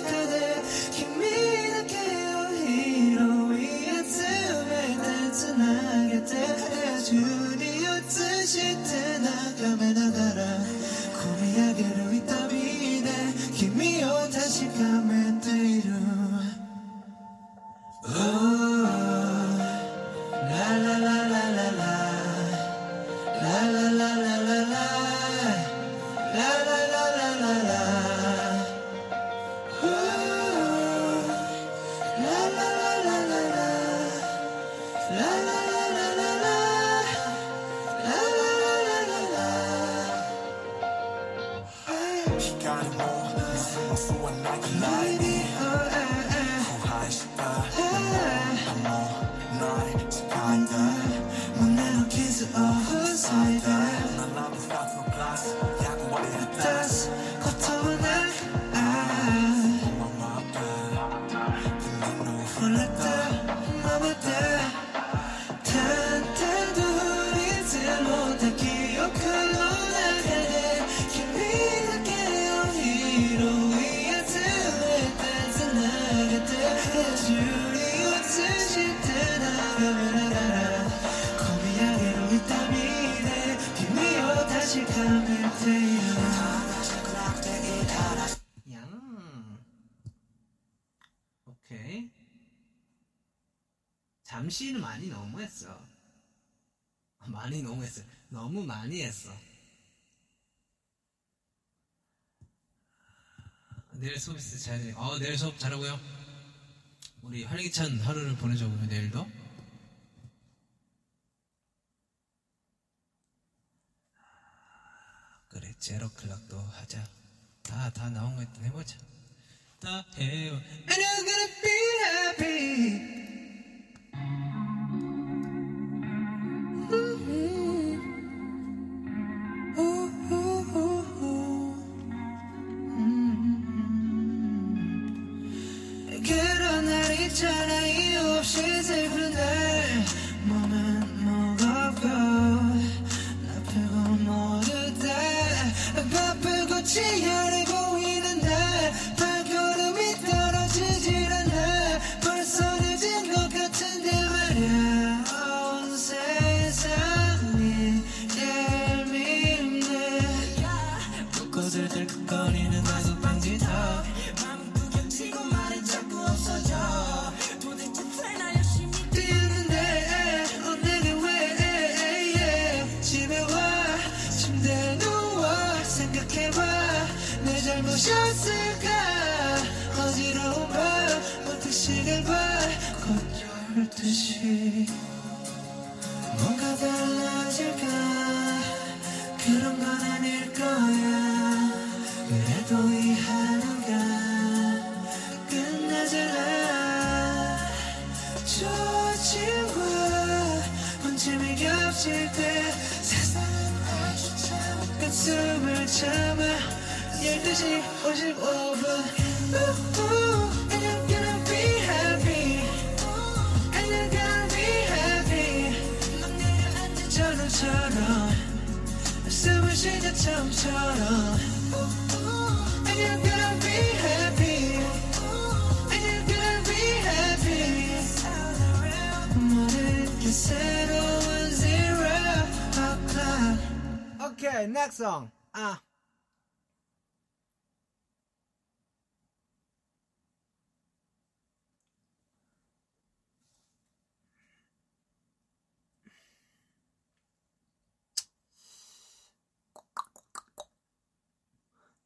잠시는 많이 너무했어. 많이 너무했어. 너무 많이 했어. 내일 수업 있을 잘해. 어, 내일 수업 잘하고요. 우리 활기찬 하루를 보내줘 보면 내일도. 그래, 제로 클락도 하자. 다, 다 나온 거 일단 해보자. 다 해요. And I'm gonna be happy.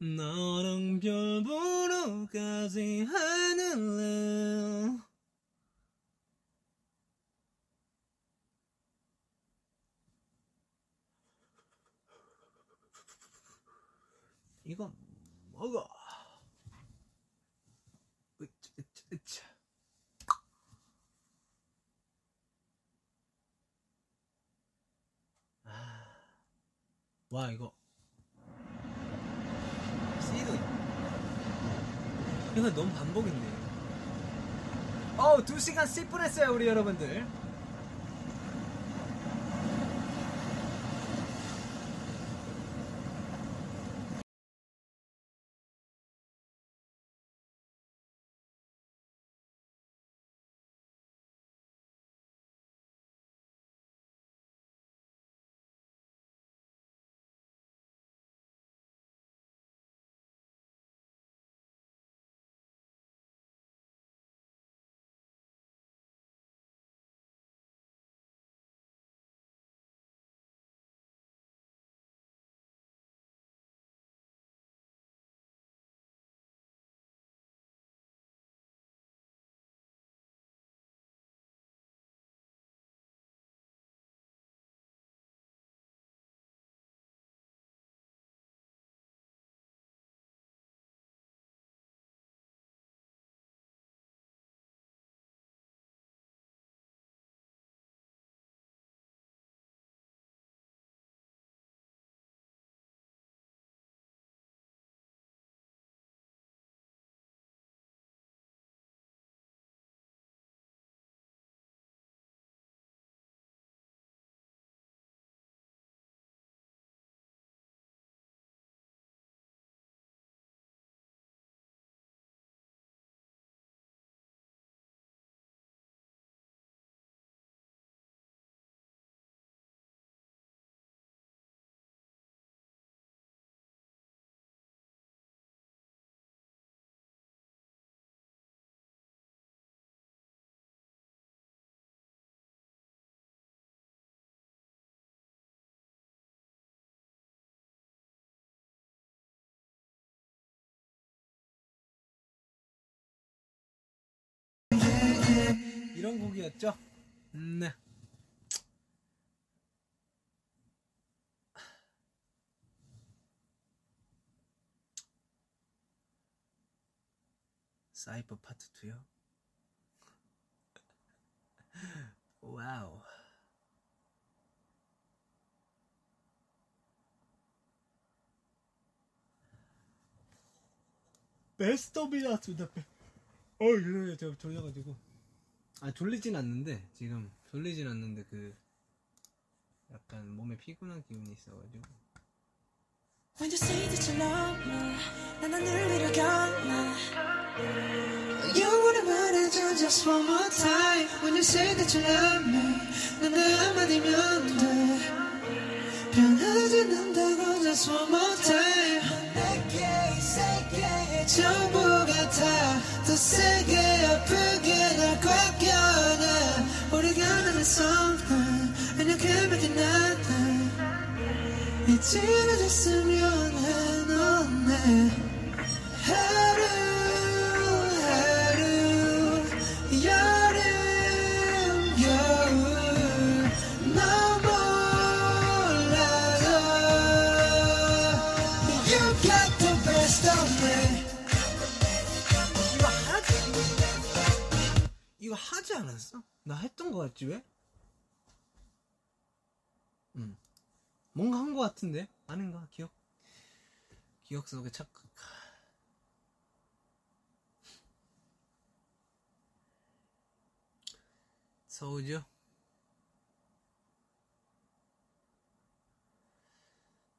너랑 별 보러까지 하늘래 이건 먹어 으차, 으차, 으차. 와 이거 이거 너무 반복인데. 어우 2시간 10분 했어요 우리 여러분들. 이런 곡이었죠? 음, 네. 사이버 파트 2요? 와우. Best of 라스다 어, 제가 졸려가지고. 아, 졸리진 않는데, 지금. 졸리진 않는데, 그, 약간 몸에 피곤한 기운이 있어가지고. When you say that you love me, 난 하늘 위를 갈래. 영원을 말해줘 just one more time. When you say that you love me, 난 그 한마디면 돼. 변하지 않는다고 just one more time. 내게 이 세계의 전부가 다더 세게 아프게 날꽉 껴안아. 우리가 만난 something, and you can't make it nothing. 이제는 해 너네 하루 하루 하지 않았어? 나 했던 거 같지, 왜? 응. 뭔가 한 거 같은데? 아닌가? 기억? 기억 속에 착각. 서우주?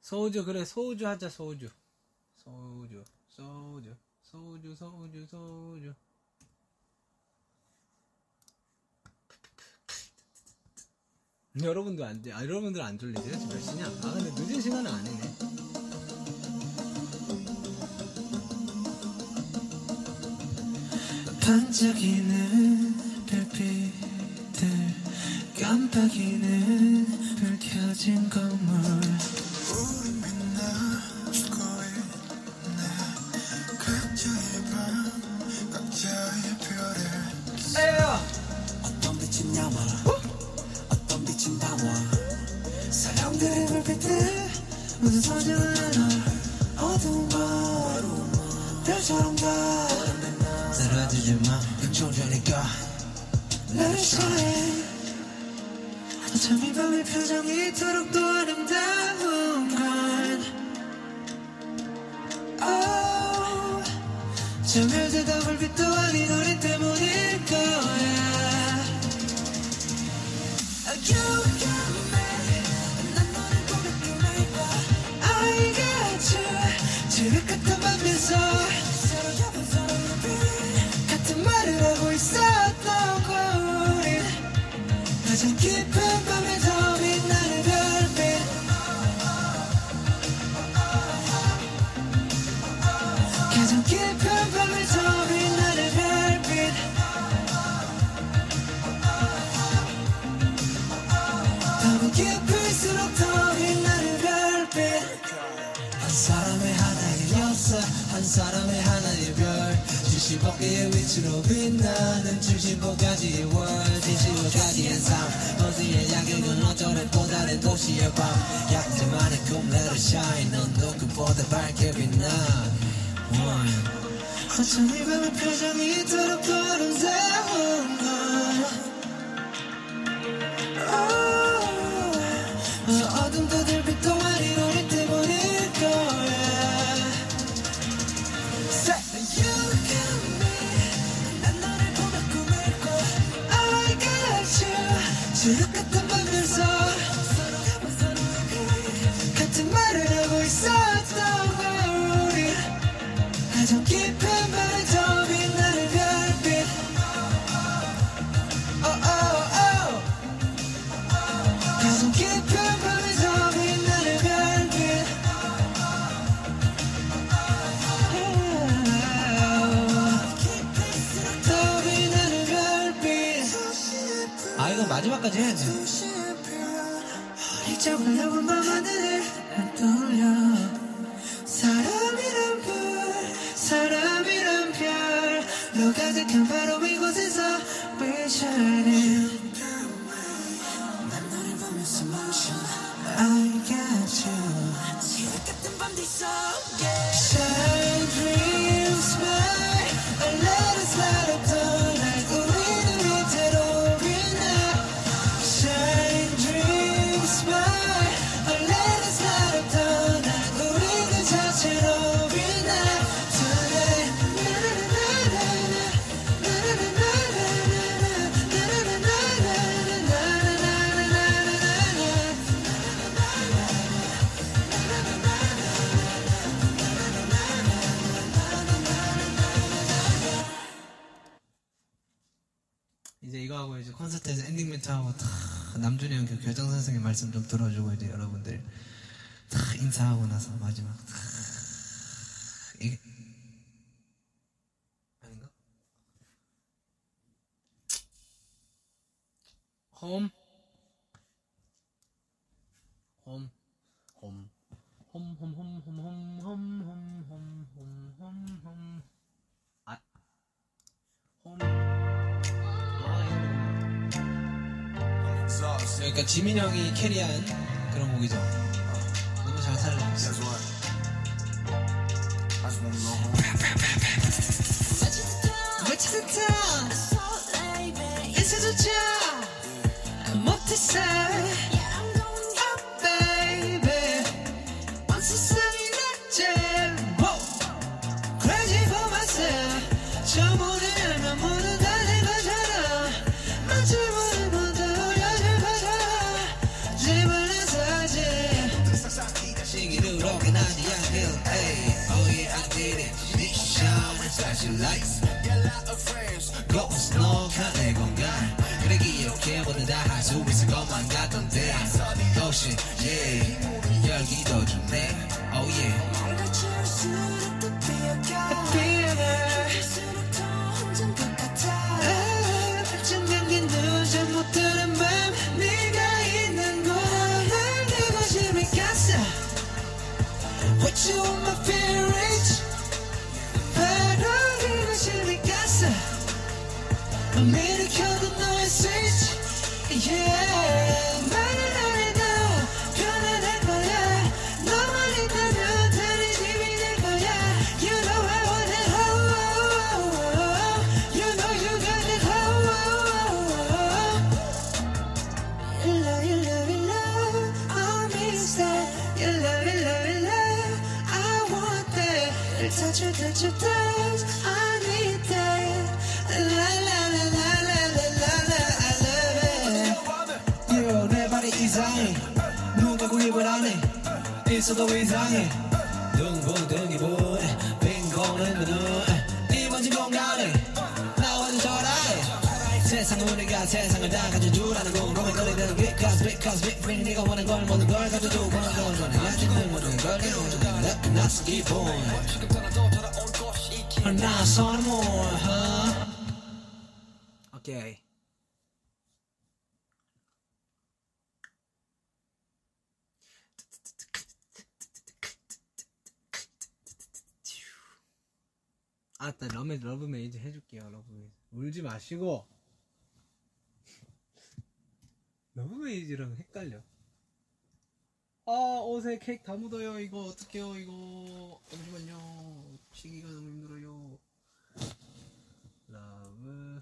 서우주, 그래, 서우주 하자, 서우주. 서우주, 서우주, 서우주, 서우주, 서우주. 여러분도 안, 아, 여러분들 안 졸리세요? 지금 몇 시냐? 아, 근데 늦은 시간은 아니네. 반짝이는 별빛들 깜빡이는 불 켜진 건물 각자의 밤 각자의 별을 어떤 빛은 야마 사람들의 불빛들 무슨 소중한 너 어두운 밤 별처럼 가 사라지지 마 긍정적이니까 Let it shine 어쩜 이 밤의 표정이 이토록 또 아름다운 건 oh, 저 별들도 불빛도 아닌 우리 때문일 거야 You got 같은 밤에서 같은 말을 하고 있었던 우리 가장 깊은 밤에 별 70억개의 위치로 빛나는 75가지의 월 75가지의 삶 어디의 야경은 어쩌래 또 다른 도시의 밤. 약간만의 꿈 let it shine 넌 누구보다 밝게 빛나 One. 어쩜 이 밤의 표정이 이토록 또 아름다운 건 어, you 지옥 같 어제도 이쪽을 나온 밤하늘을 떠올려. 사람이란 별 사람이란 별. 너가 득한 바로 이곳에서 We're shining 난 너를 보면서 멈춘 I got you 지옥 같은 밤 뒤 속에. 서 엔딩 멘트 하고 다 남준이 형그 교장 선생님 말씀 좀 들어주고 이제 여러분들 다 인사하고 나서 마지막 다 이게 아닌가? 홈, 홈, 홈, 홈, 홈, 홈, 그러니까 지민 형이 캐리한 그런 곡이죠. 너무 잘 살려줬어. Go home. 있어줬죠. 못했어. lights Your lot of friends Gloss 너가 내 건가 그래 기억해보는 다할수 있을 것만 같던데 도시 yeah 열기 더 좋네 oh yeah 뭔가 지울수록 더 피어가 you 있어도 이상해. 둥붕둥이 분 빈공은 눈이 먼지 공간에 나와도 절하해 세상 우리가 세상을 다 가져주라는 궁금해 거리는 because because big bring 네가 원하는 걸 모든 걸 가져주고 원하는 걸 원해 야지는 모든 걸 가져주고 나서 기본 나선 뭐 오케이 아따 러메 Love Maze 해줄게요 Love Maze 울지 마시고. Love Maze랑 헷갈려. 아 옷에 케이크 다 묻어요 이거. 어떡해요 이거. 잠시만요. 치기가 너무 힘들어요. Love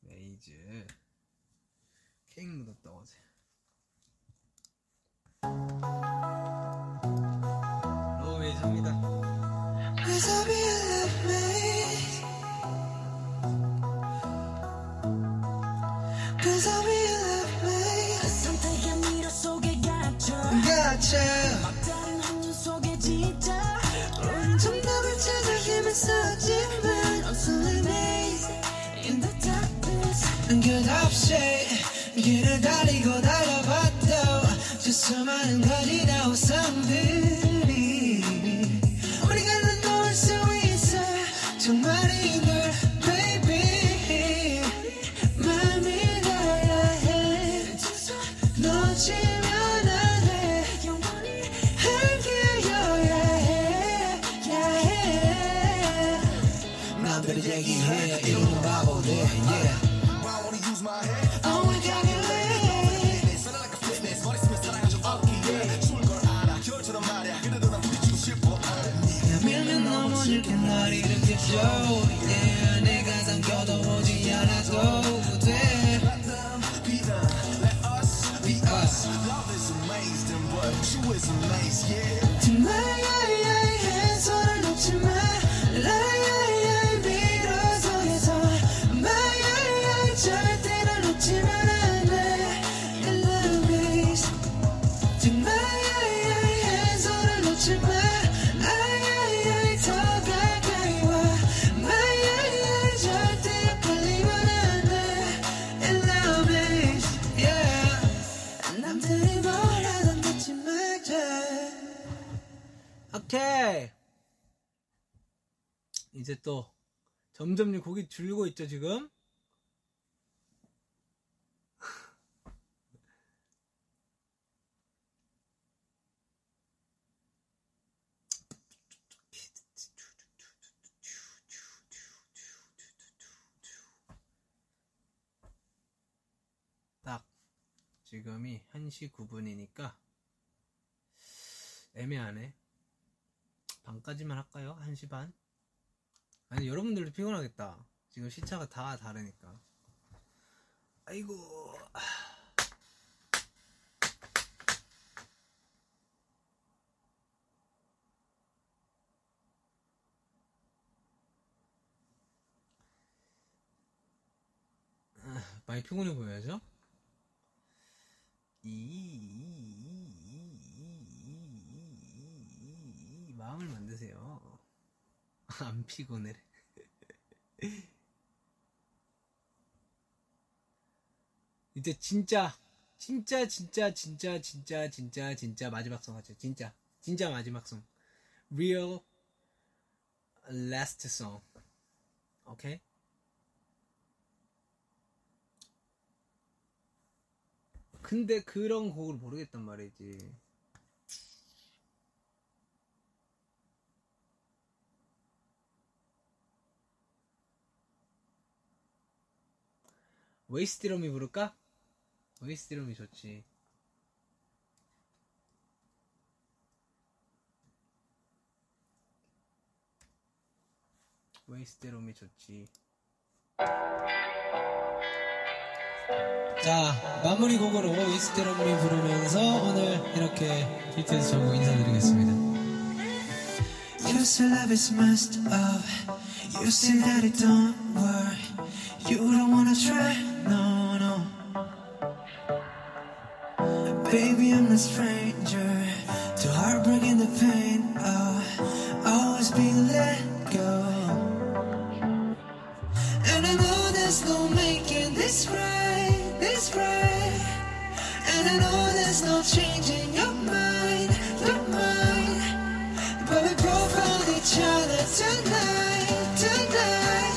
Maze 케이크 묻었다 어제. 러브 메이즈 합니다 찾아 힘을 썼지만 I'm so amazed in the darkness. 끝없이 길을 달리고 달려봤도 저 수많은 거리나 우상들 She was amazing. yeah. 오케이. 이제 또 점점 고기 줄고 있죠 지금. 딱 지금이 1시 9분이니까 애매하네. 반까지만 할까요? 1시 반? 아니 여러분들도 피곤하겠다. 지금 시차가 다 다르니까. 아이고. 아, 많이 피곤해 보여야죠? 이 마음을 만드세요. 안 피곤해. 이제 진짜 진짜 진짜 진짜 진짜 진짜 진짜 마지막 송 하죠. 진짜 진짜 마지막 송. Real last song. 오케이? 근데 그런 곡을 모르겠단 말이지. 웨이스트럼이 부를까? 웨이스트럼이 좋지. 웨이스트럼이 좋지. 자, 마무리 곡으로 웨스트럼이 부르면서 오늘 이렇게 BTS 전국 인사드리겠습니다. You say love is messed up. You say that it don't work. You don't wanna try, no, no. Baby, I'm a stranger to heartbreak and the pain. Oh, always be let go. And I know there's no making this right, this right. And I know there's no changing your mind, each other tonight, tonight.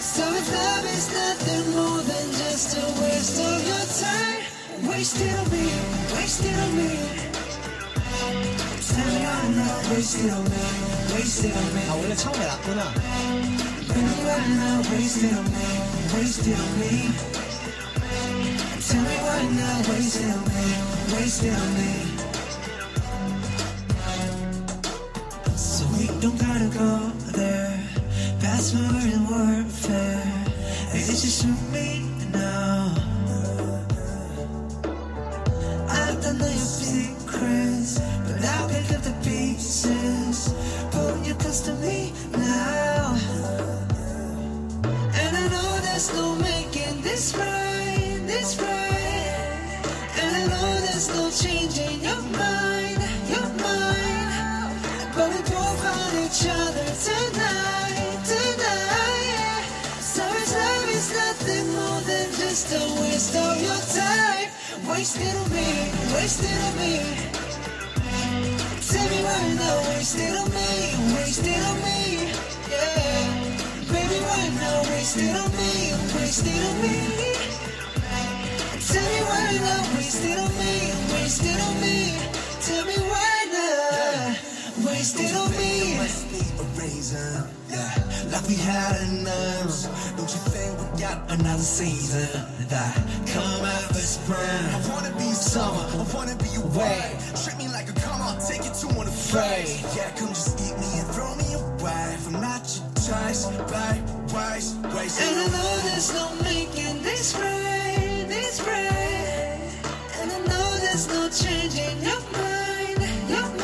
So if love is nothing more than just a waste of your time, wasted on me, wasted on me. Tell me I'm not wasted on me, wasted on me. Ah, 好，我哋抽嚟啦，官啊。Tell me I'm not wasted on me, wasted on me. Tell me why not wasted on me, wasted on me. Don't gotta go there. Past murder and warfare. It's just you me now. I don't know your secrets, but I'll pick up the pieces. Put you close to me now. And I know there's no making this right, this right. And I know there's no changing your mind, tonight, tonight. Is nothing more than just a waste of your time. Wasted on me, wasted on me. Tell me why not wasted on me, wasted on me. Yeah. Baby, why not wasted on me, wasted on me? Tell me why not wasted on me, wasted on me? Tell me why not wasted on me? A reason, yeah. Like we had enough. Don't you think we got another season that come after spring? I wanna be summer, I wanna be away. Treat me like a come on, take it to one afraid. Yeah, come just eat me and throw me away. If I'm not your choice, right, waste, waste. And I know there's no making this right, this right. And I know there's no changing your mind, your mind.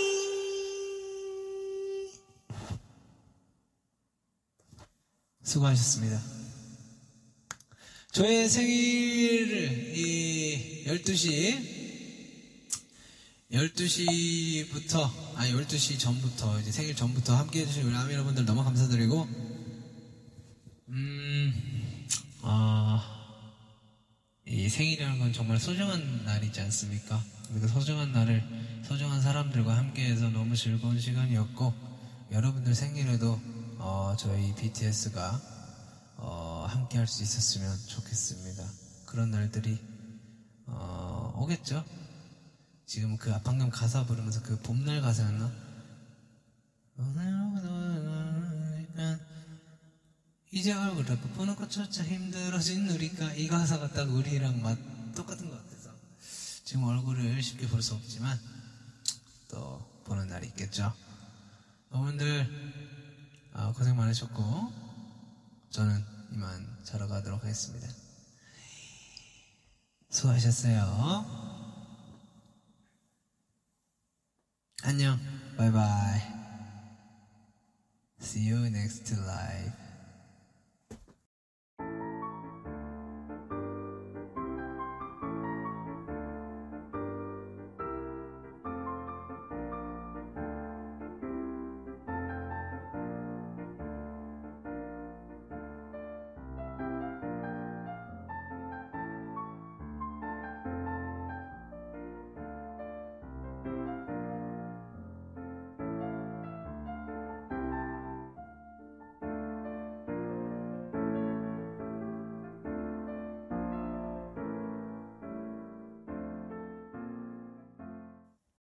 수고하셨습니다. 저의 생일을 이 12시 12시부터 아니 12시 전부터 이제 생일 전부터 함께 해주신 우리 아미 여러분들 너무 감사드리고 음, 음아이 생일이라는 건 정말 소중한 날이지 않습니까? 그 소중한 날을 소중한 사람들과 함께해서 너무 즐거운 시간이었고 여러분들 생일에도 어, 저희 BTS가 어, 함께 할 수 있었으면 좋겠습니다. 그런 날들이 어, 오겠죠? 지금 그 방금 가사 부르면서 그 봄날 가사였나? 이제 얼굴을 보는 것조차 힘들어진 우리가 이 가사가 딱 우리랑 맛 똑같은 것 같아서 지금 얼굴을 쉽게 볼 수 없지만 또 보는 날이 있겠죠. 여러분들 아, 고생 많으셨고 저는 이만 자러 가도록 하겠습니다. 수고하셨어요. 안녕. 바이바이. See you next live.